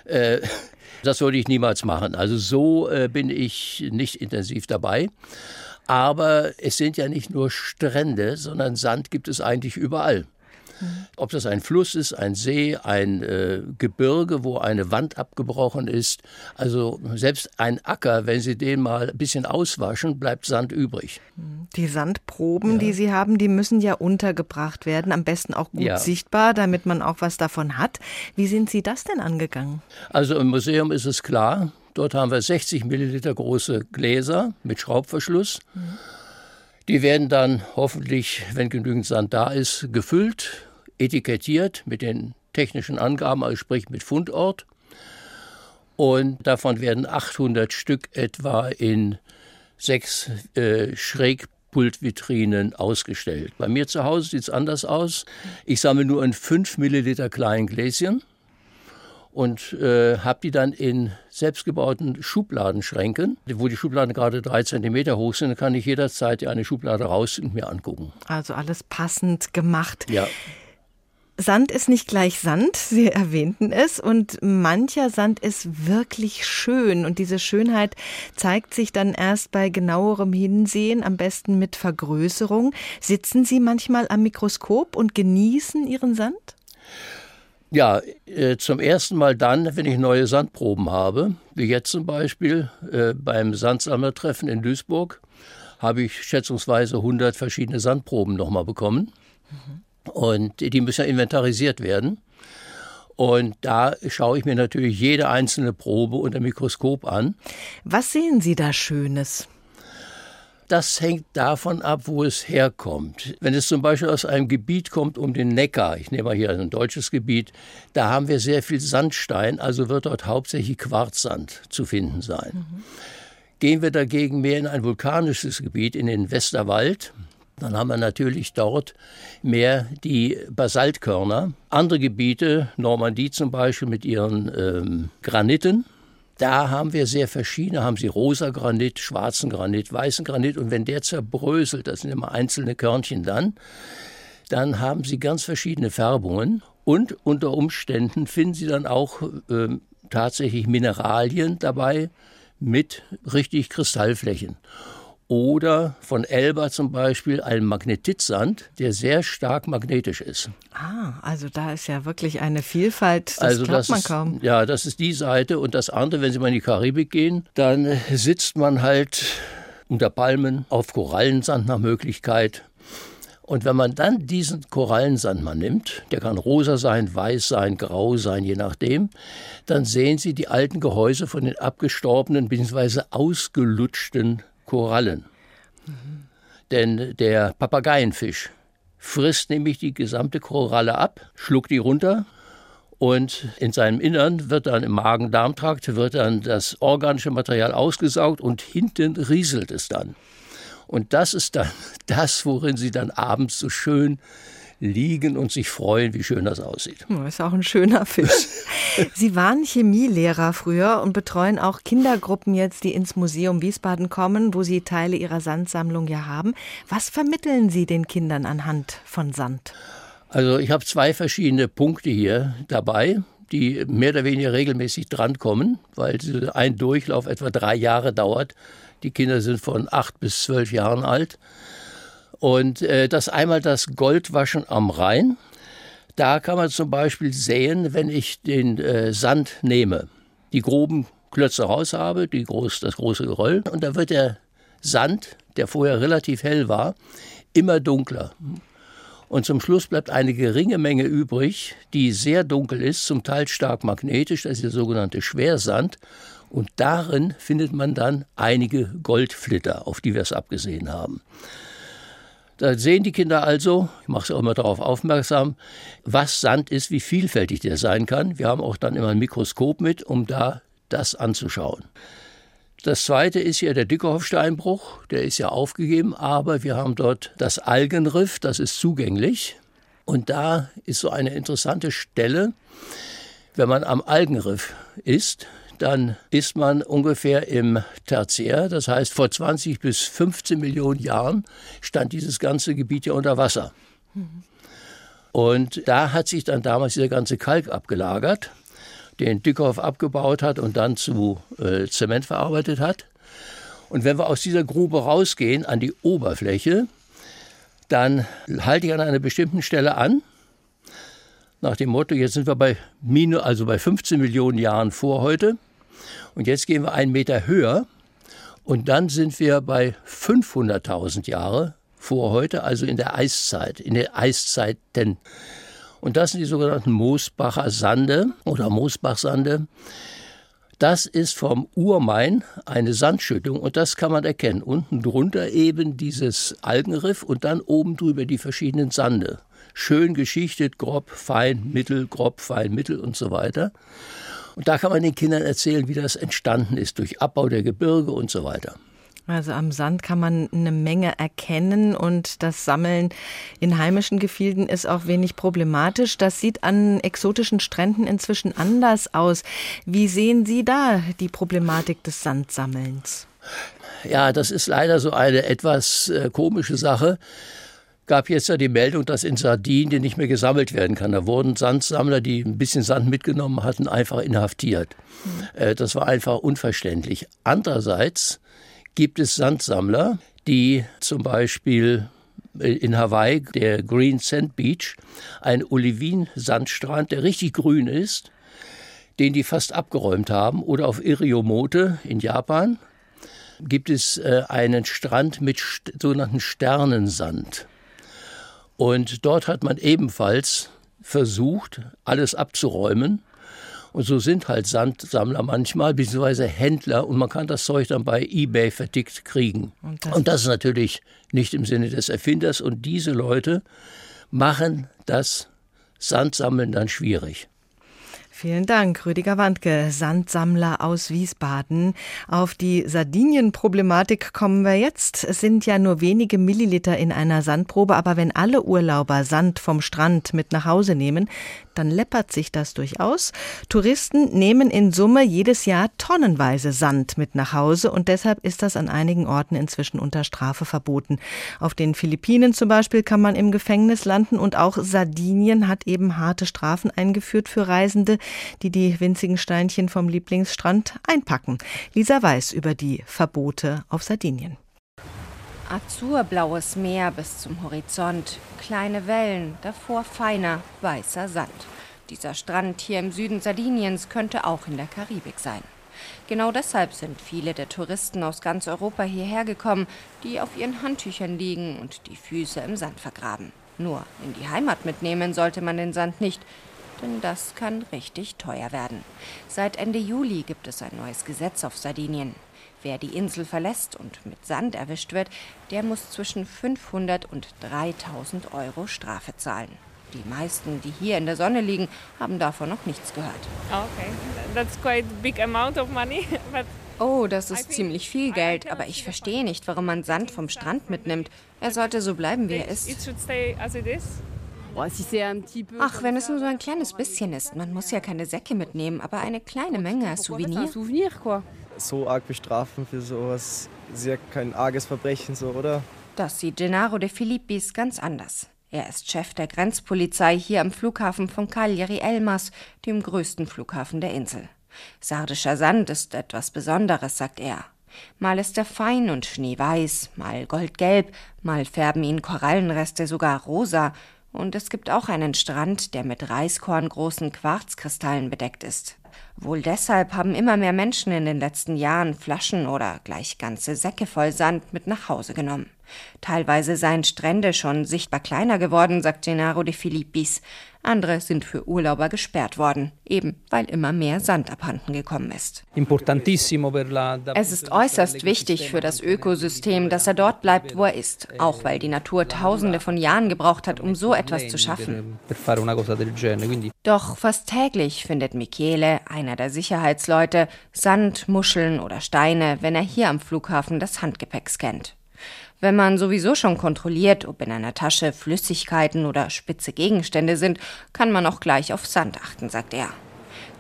Äh, das würde ich niemals machen. Also so äh, bin ich nicht intensiv dabei. Aber es sind ja nicht nur Strände, sondern Sand gibt es eigentlich überall. Ob das ein Fluss ist, ein See, ein äh, Gebirge, wo eine Wand abgebrochen ist. Also selbst ein Acker, wenn Sie den mal ein bisschen auswaschen, bleibt Sand übrig. Die Sandproben, ja. die Sie haben, die müssen ja untergebracht werden, am besten auch gut ja. sichtbar, damit man auch was davon hat. Wie sind Sie das denn angegangen? Also im Museum ist es klar, dort haben wir 60 Milliliter große Gläser mit Schraubverschluss. Mhm. Die werden dann hoffentlich, wenn genügend Sand da ist, gefüllt etikettiert mit den technischen Angaben, also sprich mit Fundort. Und davon werden 800 Stück etwa in sechs äh, Schrägpultvitrinen ausgestellt. Bei mir zu Hause sieht es anders aus. Ich sammle nur in 5 Milliliter kleinen Gläschen und äh, habe die dann in selbstgebauten Schubladenschränken, wo die Schubladen gerade drei Zentimeter hoch sind, kann ich jederzeit eine Schublade raus und mir angucken. Also alles passend gemacht. Ja. Sand ist nicht gleich Sand, Sie erwähnten es, und mancher Sand ist wirklich schön und diese Schönheit zeigt sich dann erst bei genauerem Hinsehen, am besten mit Vergrößerung. Sitzen Sie manchmal am Mikroskop und genießen Ihren Sand? Ja, äh, zum ersten Mal dann, wenn ich neue Sandproben habe, wie jetzt zum Beispiel äh, beim Sandsammlertreffen in Duisburg, habe ich schätzungsweise 100 verschiedene Sandproben nochmal bekommen. Mhm. Und die müssen ja inventarisiert werden. Und da schaue ich mir natürlich jede einzelne Probe unter Mikroskop an. Was sehen Sie da Schönes? Das hängt davon ab, wo es herkommt. Wenn es zum Beispiel aus einem Gebiet kommt um den Neckar, ich nehme mal hier ein deutsches Gebiet, da haben wir sehr viel Sandstein, also wird dort hauptsächlich Quarzsand zu finden sein. Mhm. Gehen wir dagegen mehr in ein vulkanisches Gebiet, in den Westerwald, dann haben wir natürlich dort mehr die Basaltkörner. Andere Gebiete, Normandie zum Beispiel mit ihren ähm, Graniten, da haben wir sehr verschiedene, haben sie rosa Granit, schwarzen Granit, weißen Granit. Und wenn der zerbröselt, das sind immer einzelne Körnchen dann, dann haben sie ganz verschiedene Färbungen. Und unter Umständen finden sie dann auch äh, tatsächlich Mineralien dabei mit richtig Kristallflächen oder von Elba zum Beispiel ein Magnetitsand, der sehr stark magnetisch ist. Ah, also da ist ja wirklich eine Vielfalt, das also glaubt das man ist, kaum. Ja, das ist die Seite. Und das andere, wenn Sie mal in die Karibik gehen, dann sitzt man halt unter Palmen auf Korallensand nach Möglichkeit. Und wenn man dann diesen Korallensand mal nimmt, der kann rosa sein, weiß sein, grau sein, je nachdem, dann sehen Sie die alten Gehäuse von den abgestorbenen bzw. ausgelutschten Korallen. Mhm. Denn der Papageienfisch frisst nämlich die gesamte Koralle ab, schluckt die runter und in seinem Innern wird dann im Magen-Darm-Trakt wird dann das organische Material ausgesaugt und hinten rieselt es dann. Und das ist dann das, worin sie dann abends so schön liegen und sich freuen, wie schön das aussieht. Oh, ist auch ein schöner Fisch. Sie waren Chemielehrer früher und betreuen auch Kindergruppen jetzt, die ins Museum Wiesbaden kommen, wo Sie Teile Ihrer Sandsammlung ja haben. Was vermitteln Sie den Kindern anhand von Sand? Also ich habe zwei verschiedene Punkte hier dabei die mehr oder weniger regelmäßig drankommen, weil ein Durchlauf etwa drei Jahre dauert. Die Kinder sind von acht bis zwölf Jahren alt. Und äh, das einmal das Goldwaschen am Rhein. Da kann man zum Beispiel sehen, wenn ich den äh, Sand nehme, die groben Klötze raus habe, die groß, das große Geröll, und da wird der Sand, der vorher relativ hell war, immer dunkler. Und zum Schluss bleibt eine geringe Menge übrig, die sehr dunkel ist, zum Teil stark magnetisch, das ist der sogenannte Schwersand. Und darin findet man dann einige Goldflitter, auf die wir es abgesehen haben. Da sehen die Kinder also, ich mache es auch immer darauf aufmerksam, was Sand ist, wie vielfältig der sein kann. Wir haben auch dann immer ein Mikroskop mit, um da das anzuschauen. Das zweite ist hier der Dickerhoff-Steinbruch, der ist ja aufgegeben, aber wir haben dort das Algenriff, das ist zugänglich. Und da ist so eine interessante Stelle, wenn man am Algenriff ist, dann ist man ungefähr im Tertiär. Das heißt, vor 20 bis 15 Millionen Jahren stand dieses ganze Gebiet ja unter Wasser. Und da hat sich dann damals dieser ganze Kalk abgelagert, den Dickhoff abgebaut hat und dann zu äh, Zement verarbeitet hat. Und wenn wir aus dieser Grube rausgehen an die Oberfläche, dann halte ich an einer bestimmten Stelle an, nach dem Motto, jetzt sind wir bei, Minus, also bei 15 Millionen Jahren vor heute. Und jetzt gehen wir einen Meter höher und dann sind wir bei 500.000 Jahre vor heute, also in der Eiszeit, in den Eiszeiten. Und das sind die sogenannten Moosbacher Sande oder Moosbachsande. Das ist vom Urmain eine Sandschüttung und das kann man erkennen. Unten drunter eben dieses Algenriff und dann oben drüber die verschiedenen Sande. Schön geschichtet, grob, fein, mittel, grob, fein, mittel und so weiter. Und da kann man den Kindern erzählen, wie das entstanden ist durch Abbau der Gebirge und so weiter. Also am Sand kann man eine Menge erkennen und das Sammeln in heimischen Gefilden ist auch wenig problematisch. Das sieht an exotischen Stränden inzwischen anders aus. Wie sehen Sie da die Problematik des Sandsammelns? Ja, das ist leider so eine etwas äh, komische Sache gab jetzt ja die Meldung, dass in Sardinien nicht mehr gesammelt werden kann. Da wurden Sandsammler, die ein bisschen Sand mitgenommen hatten, einfach inhaftiert. Mhm. Das war einfach unverständlich. Andererseits gibt es Sandsammler, die zum Beispiel äh, in Hawaii, der Green Sand Beach, ein Olivin-Sandstrand, der richtig grün ist, den die fast abgeräumt haben, oder auf Iriomote in Japan gibt es äh, einen Strand mit sogenannten Sternensand. Und dort hat man ebenfalls versucht, alles abzuräumen. Und so sind halt Sandsammler manchmal, beziehungsweise Händler, und man kann das Zeug dann bei eBay vertickt kriegen. Und das, und das ist natürlich nicht im Sinne des Erfinders. Und diese Leute machen das Sandsammeln dann schwierig. Vielen Dank, Rüdiger Wandke, Sandsammler aus Wiesbaden. Auf die Sardinien-Problematik kommen wir jetzt. Es sind ja nur wenige Milliliter in einer Sandprobe, aber wenn alle Urlauber Sand vom Strand mit nach Hause nehmen, dann läppert sich das durchaus. Touristen nehmen in Summe jedes Jahr tonnenweise Sand mit nach Hause und deshalb ist das an einigen Orten inzwischen unter Strafe verboten. Auf den Philippinen zum Beispiel kann man im Gefängnis landen und auch Sardinien hat eben harte Strafen eingeführt für Reisende, die die winzigen Steinchen vom Lieblingsstrand einpacken. Lisa weiß über die Verbote auf Sardinien. Azurblaues Meer bis zum Horizont, kleine Wellen, davor feiner, weißer Sand. Dieser Strand hier im Süden Sardiniens könnte auch in der Karibik sein. Genau deshalb sind viele der Touristen aus ganz Europa hierher gekommen, die auf ihren Handtüchern liegen und die Füße im Sand vergraben. Nur in die Heimat mitnehmen sollte man den Sand nicht, denn das kann richtig teuer werden. Seit Ende Juli gibt es ein neues Gesetz auf Sardinien. Wer die Insel verlässt und mit Sand erwischt wird, der muss zwischen 500 und 3000 Euro Strafe zahlen. Die meisten, die hier in der Sonne liegen, haben davon noch nichts gehört. Okay, that's quite big amount of money, but Oh, das ist ziemlich viel Geld, aber ich verstehe nicht, warum man Sand vom Strand mitnimmt. Er sollte so bleiben, wie er ist. Ach, wenn es nur so ein kleines bisschen ist. Man muss ja keine Säcke mitnehmen, aber eine kleine Menge als Souvenir. So arg bestrafen für sowas ist ja kein arges Verbrechen, so, oder? Das sieht Gennaro de Filippis ganz anders. Er ist Chef der Grenzpolizei hier am Flughafen von Cagliari Elmas, dem größten Flughafen der Insel. Sardischer Sand ist etwas Besonderes, sagt er. Mal ist er fein und schneeweiß, mal goldgelb, mal färben ihn Korallenreste sogar rosa, und es gibt auch einen Strand, der mit reiskorngroßen Quarzkristallen bedeckt ist. Wohl deshalb haben immer mehr Menschen in den letzten Jahren Flaschen oder gleich ganze Säcke voll Sand mit nach Hause genommen. Teilweise seien Strände schon sichtbar kleiner geworden, sagt Gennaro de Filippis. Andere sind für Urlauber gesperrt worden, eben weil immer mehr Sand abhanden gekommen ist. Es ist äußerst wichtig für das Ökosystem, dass er dort bleibt, wo er ist, auch weil die Natur Tausende von Jahren gebraucht hat, um so etwas zu schaffen. Doch fast täglich findet Michele, einer der Sicherheitsleute, Sand, Muscheln oder Steine, wenn er hier am Flughafen das Handgepäck scannt. Wenn man sowieso schon kontrolliert, ob in einer Tasche Flüssigkeiten oder spitze Gegenstände sind, kann man auch gleich auf Sand achten, sagt er.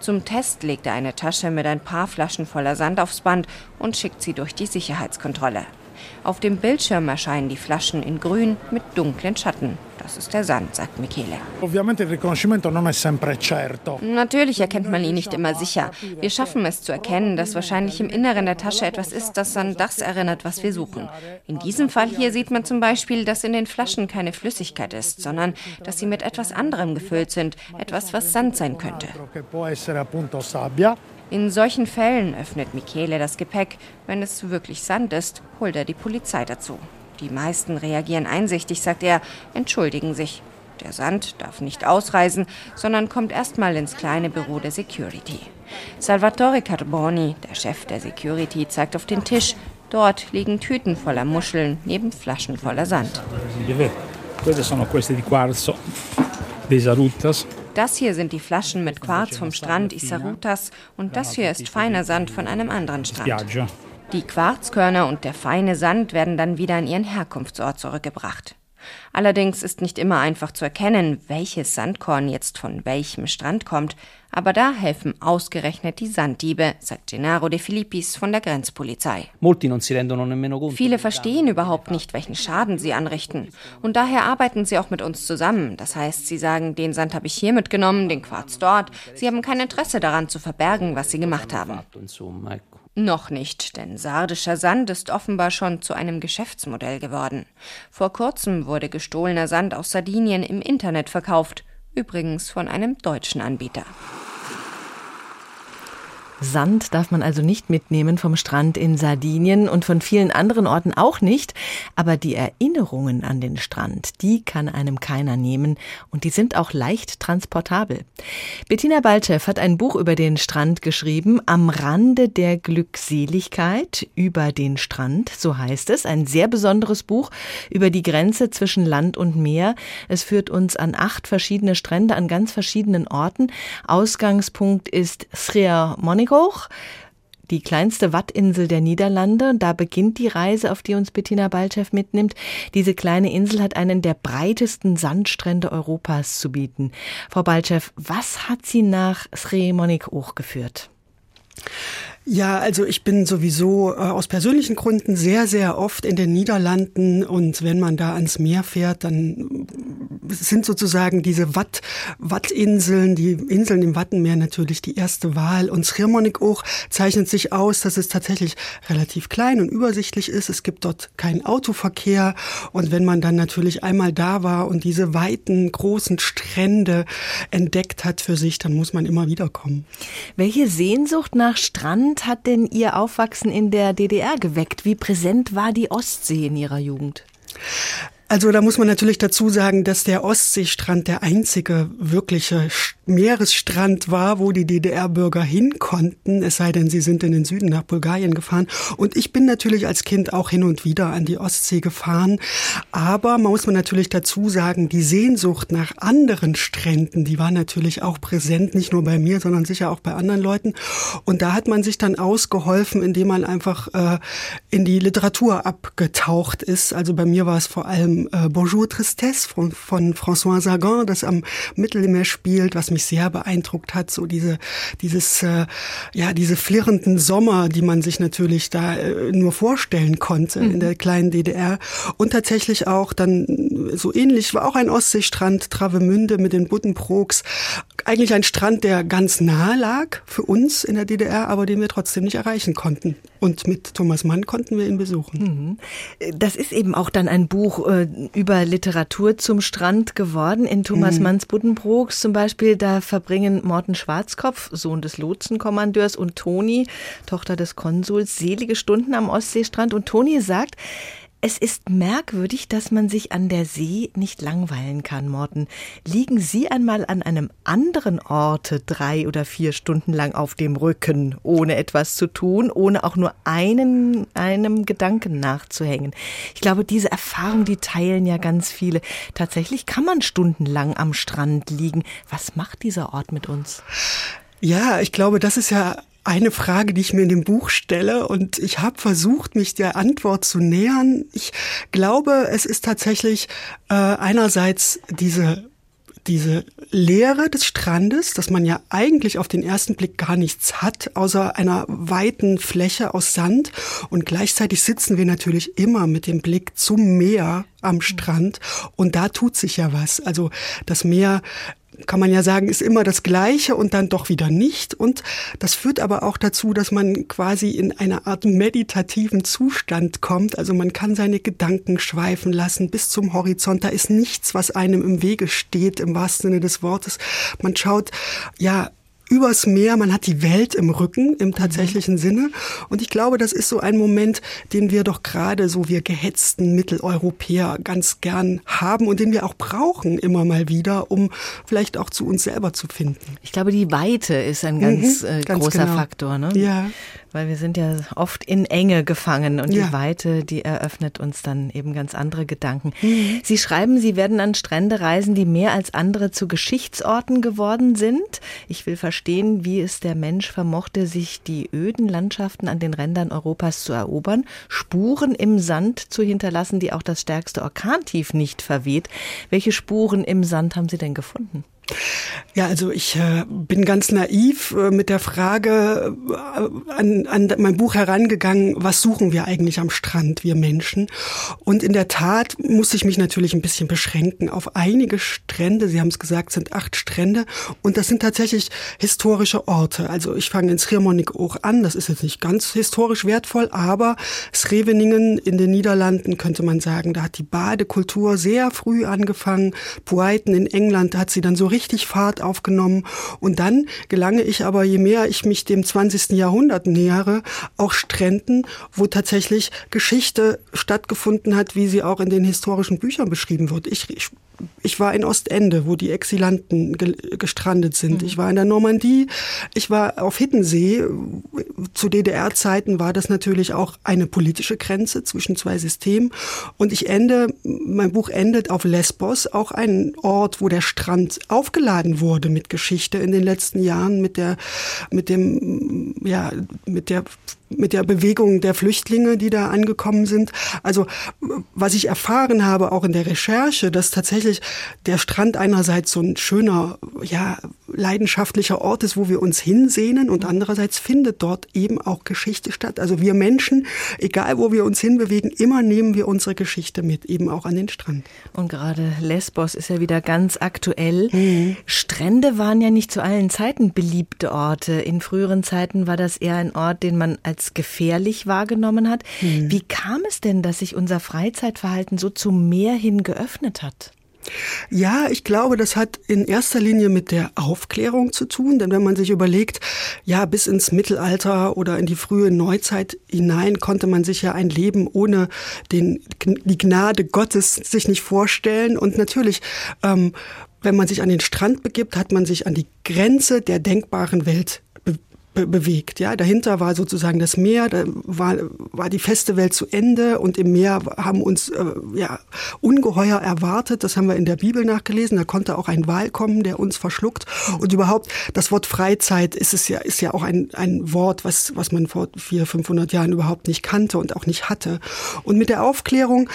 Zum Test legt er eine Tasche mit ein paar Flaschen voller Sand aufs Band und schickt sie durch die Sicherheitskontrolle. Auf dem Bildschirm erscheinen die Flaschen in grün mit dunklen Schatten. Das ist der Sand, sagt Michele. Natürlich erkennt man ihn nicht immer sicher. Wir schaffen es zu erkennen, dass wahrscheinlich im Inneren der Tasche etwas ist, das an das erinnert, was wir suchen. In diesem Fall hier sieht man zum Beispiel, dass in den Flaschen keine Flüssigkeit ist, sondern dass sie mit etwas anderem gefüllt sind, etwas, was Sand sein könnte. In solchen Fällen öffnet Michele das Gepäck. Wenn es wirklich Sand ist, holt er die Polizei dazu. Die meisten reagieren einsichtig, sagt er, entschuldigen sich. Der Sand darf nicht ausreisen, sondern kommt erstmal ins kleine Büro der Security. Salvatore Carboni, der Chef der Security, zeigt auf den Tisch. Dort liegen Tüten voller Muscheln neben Flaschen voller Sand. Das hier sind die Flaschen mit Quarz vom Strand Isarutas und das hier ist feiner Sand von einem anderen Strand. Die Quarzkörner und der feine Sand werden dann wieder an ihren Herkunftsort zurückgebracht. Allerdings ist nicht immer einfach zu erkennen, welches Sandkorn jetzt von welchem Strand kommt, aber da helfen ausgerechnet die Sanddiebe, sagt Gennaro de Filippis von der Grenzpolizei. Viele verstehen überhaupt nicht, welchen Schaden sie anrichten. Und daher arbeiten sie auch mit uns zusammen. Das heißt, sie sagen, den Sand habe ich hier mitgenommen, den Quarz dort. Sie haben kein Interesse daran zu verbergen, was sie gemacht haben. Noch nicht, denn sardischer Sand ist offenbar schon zu einem Geschäftsmodell geworden. Vor kurzem wurde gestohlener Sand aus Sardinien im Internet verkauft, übrigens von einem deutschen Anbieter. Sand darf man also nicht mitnehmen vom Strand in Sardinien und von vielen anderen Orten auch nicht. Aber die Erinnerungen an den Strand, die kann einem keiner nehmen und die sind auch leicht transportabel. Bettina Balchev hat ein Buch über den Strand geschrieben, Am Rande der Glückseligkeit über den Strand, so heißt es. Ein sehr besonderes Buch über die Grenze zwischen Land und Meer. Es führt uns an acht verschiedene Strände an ganz verschiedenen Orten. Ausgangspunkt ist Srir Monigoch die kleinste Wattinsel der Niederlande. Da beginnt die Reise, auf die uns Bettina Balchev mitnimmt. Diese kleine Insel hat einen der breitesten Sandstrände Europas zu bieten. Frau Balchev, was hat Sie nach Sri Monik geführt? Ja, also ich bin sowieso äh, aus persönlichen Gründen sehr, sehr oft in den Niederlanden und wenn man da ans Meer fährt, dann sind sozusagen diese Watt, Wattinseln, die Inseln im Wattenmeer natürlich die erste Wahl. Und Schirmonikoog zeichnet sich aus, dass es tatsächlich relativ klein und übersichtlich ist. Es gibt dort keinen Autoverkehr. Und wenn man dann natürlich einmal da war und diese weiten, großen Strände entdeckt hat für sich, dann muss man immer wieder kommen. Welche Sehnsucht nach Strand hat denn Ihr Aufwachsen in der DDR geweckt? Wie präsent war die Ostsee in Ihrer Jugend? Also da muss man natürlich dazu sagen, dass der Ostseestrand der einzige wirkliche Meeresstrand war, wo die DDR-Bürger hin konnten, es sei denn, sie sind in den Süden nach Bulgarien gefahren. Und ich bin natürlich als Kind auch hin und wieder an die Ostsee gefahren. Aber man muss man natürlich dazu sagen, die Sehnsucht nach anderen Stränden, die war natürlich auch präsent, nicht nur bei mir, sondern sicher auch bei anderen Leuten. Und da hat man sich dann ausgeholfen, indem man einfach äh, in die Literatur abgetaucht ist. Also bei mir war es vor allem äh, Bonjour Tristesse von, von François Sagan, das am Mittelmeer spielt, was mich sehr beeindruckt hat. So diese, dieses, äh, ja, diese flirrenden Sommer, die man sich natürlich da äh, nur vorstellen konnte mhm. in der kleinen DDR. Und tatsächlich auch dann so ähnlich war auch ein Ostseestrand, Travemünde mit den Buddenbrooks. Eigentlich ein Strand, der ganz nah lag für uns in der DDR, aber den wir trotzdem nicht erreichen konnten. Und mit Thomas Mann konnten wir ihn besuchen. Mhm. Das ist eben auch dann ein Buch äh, über Literatur zum Strand geworden. In Thomas mhm. Manns Buddenbrooks zum Beispiel, da verbringen Morten Schwarzkopf, Sohn des Lotsenkommandeurs, und Toni, Tochter des Konsuls, selige Stunden am Ostseestrand. Und Toni sagt, es ist merkwürdig, dass man sich an der See nicht langweilen kann, Morten. Liegen Sie einmal an einem anderen Orte drei oder vier Stunden lang auf dem Rücken, ohne etwas zu tun, ohne auch nur einen, einem Gedanken nachzuhängen. Ich glaube, diese Erfahrung, die teilen ja ganz viele. Tatsächlich kann man stundenlang am Strand liegen. Was macht dieser Ort mit uns? Ja, ich glaube, das ist ja eine Frage, die ich mir in dem Buch stelle und ich habe versucht, mich der Antwort zu nähern. Ich glaube, es ist tatsächlich äh, einerseits diese diese Leere des Strandes, dass man ja eigentlich auf den ersten Blick gar nichts hat, außer einer weiten Fläche aus Sand. Und gleichzeitig sitzen wir natürlich immer mit dem Blick zum Meer am Strand. Und da tut sich ja was. Also das Meer kann man ja sagen, ist immer das Gleiche und dann doch wieder nicht. Und das führt aber auch dazu, dass man quasi in eine Art meditativen Zustand kommt. Also man kann seine Gedanken schweifen lassen bis zum Horizont. Da ist nichts, was einem im Wege steht, im wahrsten Sinne des Wortes. Man schaut, ja, übers Meer, man hat die Welt im Rücken im tatsächlichen mhm. Sinne. Und ich glaube, das ist so ein Moment, den wir doch gerade so wir gehetzten Mitteleuropäer ganz gern haben und den wir auch brauchen immer mal wieder, um vielleicht auch zu uns selber zu finden. Ich glaube, die Weite ist ein ganz, mhm, äh, ganz großer genau. Faktor. Ne? Ja. Weil wir sind ja oft in Enge gefangen und ja. die Weite, die eröffnet uns dann eben ganz andere Gedanken. Mhm. Sie schreiben, Sie werden an Strände reisen, die mehr als andere zu Geschichtsorten geworden sind. Ich will verstehen, wie es der Mensch vermochte, sich die öden Landschaften an den Rändern Europas zu erobern, Spuren im Sand zu hinterlassen, die auch das stärkste Orkantief nicht verweht. Welche Spuren im Sand haben Sie denn gefunden? Ja, also ich äh, bin ganz naiv äh, mit der Frage äh, an, an mein Buch herangegangen, was suchen wir eigentlich am Strand, wir Menschen? Und in der Tat muss ich mich natürlich ein bisschen beschränken auf einige Strände. Sie haben es gesagt, sind acht Strände. Und das sind tatsächlich historische Orte. Also ich fange in Srimonik auch an. Das ist jetzt nicht ganz historisch wertvoll, aber Sreveningen in den Niederlanden könnte man sagen, da hat die Badekultur sehr früh angefangen. Puiten in England, hat sie dann so richtig richtig Fahrt aufgenommen. Und dann gelange ich aber, je mehr ich mich dem 20. Jahrhundert nähere, auch Stränden, wo tatsächlich Geschichte stattgefunden hat, wie sie auch in den historischen Büchern beschrieben wird. Ich, ich ich war in Ostende, wo die Exilanten ge gestrandet sind. Mhm. Ich war in der Normandie, ich war auf Hittensee. Zu DDR-Zeiten war das natürlich auch eine politische Grenze zwischen zwei Systemen. Und ich ende, mein Buch endet auf Lesbos, auch ein Ort, wo der Strand aufgeladen wurde mit Geschichte in den letzten Jahren, mit der, mit dem, ja, mit der mit der Bewegung der Flüchtlinge, die da angekommen sind. Also was ich erfahren habe, auch in der Recherche, dass tatsächlich der Strand einerseits so ein schöner, ja, leidenschaftlicher Ort ist, wo wir uns hinsehnen und andererseits findet dort eben auch Geschichte statt. Also wir Menschen, egal wo wir uns hinbewegen, immer nehmen wir unsere Geschichte mit, eben auch an den Strand. Und gerade Lesbos ist ja wieder ganz aktuell. Mhm. Strände waren ja nicht zu allen Zeiten beliebte Orte. In früheren Zeiten war das eher ein Ort, den man als gefährlich wahrgenommen hat. Mhm. Wie kam es denn, dass sich unser Freizeitverhalten so zum Meer hin geöffnet hat? Ja, ich glaube, das hat in erster Linie mit der Aufklärung zu tun, denn wenn man sich überlegt, ja, bis ins Mittelalter oder in die frühe Neuzeit hinein konnte man sich ja ein Leben ohne den, die Gnade Gottes sich nicht vorstellen und natürlich ähm, wenn man sich an den Strand begibt, hat man sich an die Grenze der denkbaren Welt be bewegt. Ja, dahinter war sozusagen das Meer, da war, war die feste Welt zu Ende und im Meer haben uns äh, ja Ungeheuer erwartet. Das haben wir in der Bibel nachgelesen. Da konnte auch ein Wal kommen, der uns verschluckt. Und überhaupt das Wort Freizeit ist es ja ist ja auch ein ein Wort, was was man vor vier 500 Jahren überhaupt nicht kannte und auch nicht hatte. Und mit der Aufklärung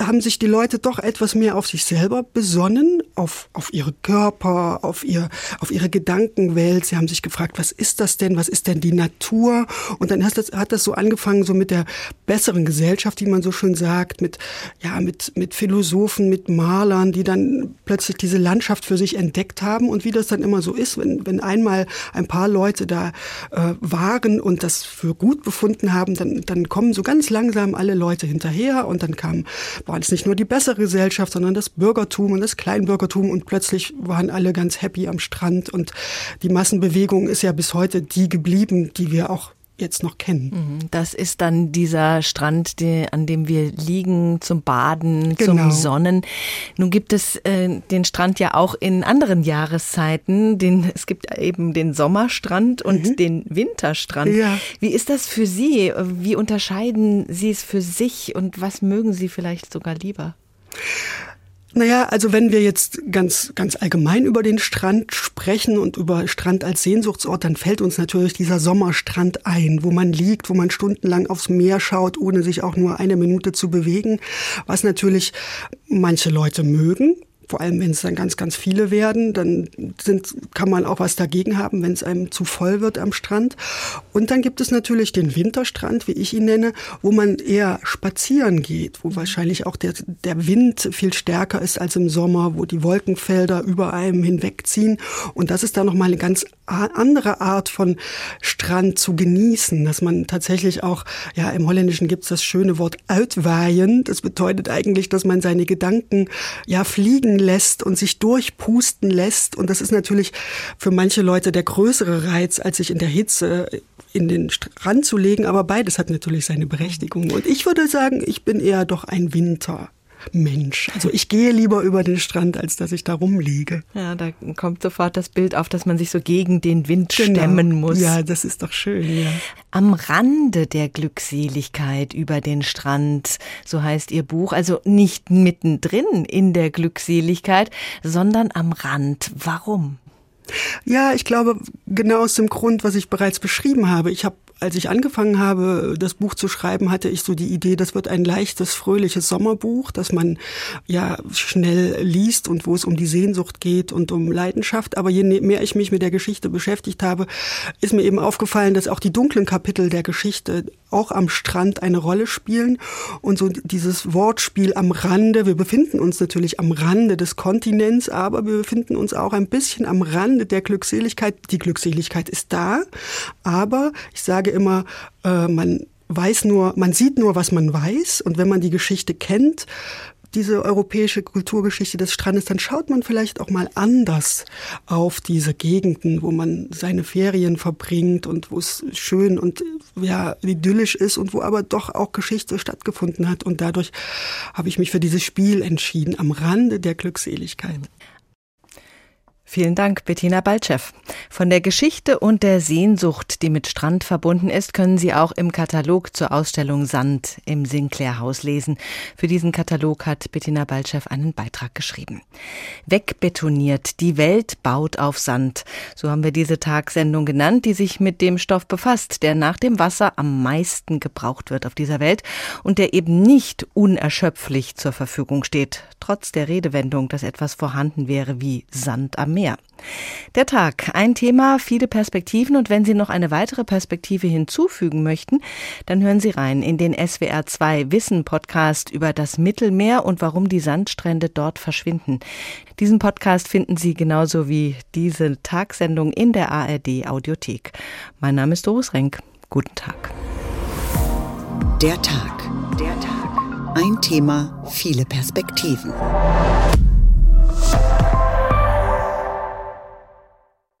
haben sich die Leute doch etwas mehr auf sich selber besonnen, auf auf ihre Körper, auf ihr auf ihre Gedankenwelt. Sie haben sich gefragt, was ist das denn? Was ist denn die Natur? Und dann hat das, hat das so angefangen, so mit der besseren Gesellschaft, wie man so schön sagt, mit, ja, mit, mit Philosophen, mit Malern, die dann plötzlich diese Landschaft für sich entdeckt haben. Und wie das dann immer so ist, wenn, wenn einmal ein paar Leute da äh, waren und das für gut befunden haben, dann, dann kommen so ganz langsam alle Leute hinterher und dann kam, war es nicht nur die bessere Gesellschaft, sondern das Bürgertum und das Kleinbürgertum und plötzlich waren alle ganz happy am Strand und die Massenbewegung ist ja bis heute die die geblieben, die wir auch jetzt noch kennen. Mhm. Das ist dann dieser Strand, die, an dem wir liegen zum Baden, genau. zum Sonnen. Nun gibt es äh, den Strand ja auch in anderen Jahreszeiten. Den, es gibt eben den Sommerstrand und mhm. den Winterstrand. Ja. Wie ist das für Sie? Wie unterscheiden Sie es für sich und was mögen Sie vielleicht sogar lieber? Naja, also wenn wir jetzt ganz, ganz allgemein über den Strand sprechen und über Strand als Sehnsuchtsort, dann fällt uns natürlich dieser Sommerstrand ein, wo man liegt, wo man stundenlang aufs Meer schaut, ohne sich auch nur eine Minute zu bewegen, was natürlich manche Leute mögen, vor allem wenn es dann ganz, ganz viele werden, dann sind, kann man auch was dagegen haben, wenn es einem zu voll wird am Strand. Und dann gibt es natürlich den Winterstrand, wie ich ihn nenne, wo man eher spazieren geht, wo wahrscheinlich auch der, der Wind viel stärker ist als im Sommer, wo die Wolkenfelder über einem hinwegziehen. Und das ist dann nochmal eine ganz andere Art von Strand zu genießen, dass man tatsächlich auch, ja, im Holländischen gibt es das schöne Wort uitwaaien. Das bedeutet eigentlich, dass man seine Gedanken ja fliegen lässt und sich durchpusten lässt. Und das ist natürlich für manche Leute der größere Reiz, als sich in der Hitze in den Strand zu legen. Aber beides hat natürlich seine Berechtigung. Und ich würde sagen, ich bin eher doch ein Winter. Mensch. Also ich gehe lieber über den Strand, als dass ich da rumliege. Ja, da kommt sofort das Bild auf, dass man sich so gegen den Wind genau. stemmen muss. Ja, das ist doch schön, ja. Am Rande der Glückseligkeit über den Strand, so heißt Ihr Buch, also nicht mittendrin in der Glückseligkeit, sondern am Rand. Warum? Ja, ich glaube, genau aus dem Grund, was ich bereits beschrieben habe. Ich habe als ich angefangen habe, das Buch zu schreiben, hatte ich so die Idee, das wird ein leichtes, fröhliches Sommerbuch, das man ja schnell liest und wo es um die Sehnsucht geht und um Leidenschaft. Aber je mehr ich mich mit der Geschichte beschäftigt habe, ist mir eben aufgefallen, dass auch die dunklen Kapitel der Geschichte auch am Strand eine Rolle spielen. Und so dieses Wortspiel am Rande, wir befinden uns natürlich am Rande des Kontinents, aber wir befinden uns auch ein bisschen am Rande der Glückseligkeit. Die Glückseligkeit ist da, aber ich sage immer, äh, man weiß nur, man sieht nur, was man weiß. Und wenn man die Geschichte kennt, diese europäische Kulturgeschichte des Strandes, dann schaut man vielleicht auch mal anders auf diese Gegenden, wo man seine Ferien verbringt und wo es schön und ja idyllisch ist und wo aber doch auch Geschichte stattgefunden hat. Und dadurch habe ich mich für dieses Spiel entschieden, am Rande der Glückseligkeit. Vielen Dank, Bettina Baltschew. Von der Geschichte und der Sehnsucht, die mit Strand verbunden ist, können Sie auch im Katalog zur Ausstellung Sand im Sinclair Haus lesen. Für diesen Katalog hat Bettina Baltschew einen Beitrag geschrieben. Wegbetoniert, die Welt baut auf Sand. So haben wir diese Tagsendung genannt, die sich mit dem Stoff befasst, der nach dem Wasser am meisten gebraucht wird auf dieser Welt und der eben nicht unerschöpflich zur Verfügung steht, trotz der Redewendung, dass etwas vorhanden wäre wie Sand am Meer. Der Tag, ein Thema, viele Perspektiven und wenn Sie noch eine weitere Perspektive hinzufügen möchten, dann hören Sie rein in den SWR 2 Wissen Podcast über das Mittelmeer und warum die Sandstrände dort verschwinden. Diesen Podcast finden Sie genauso wie diese Tagsendung in der ARD Audiothek. Mein Name ist Doris Renk. Guten Tag. Der Tag. Der Tag. Ein Thema, viele Perspektiven.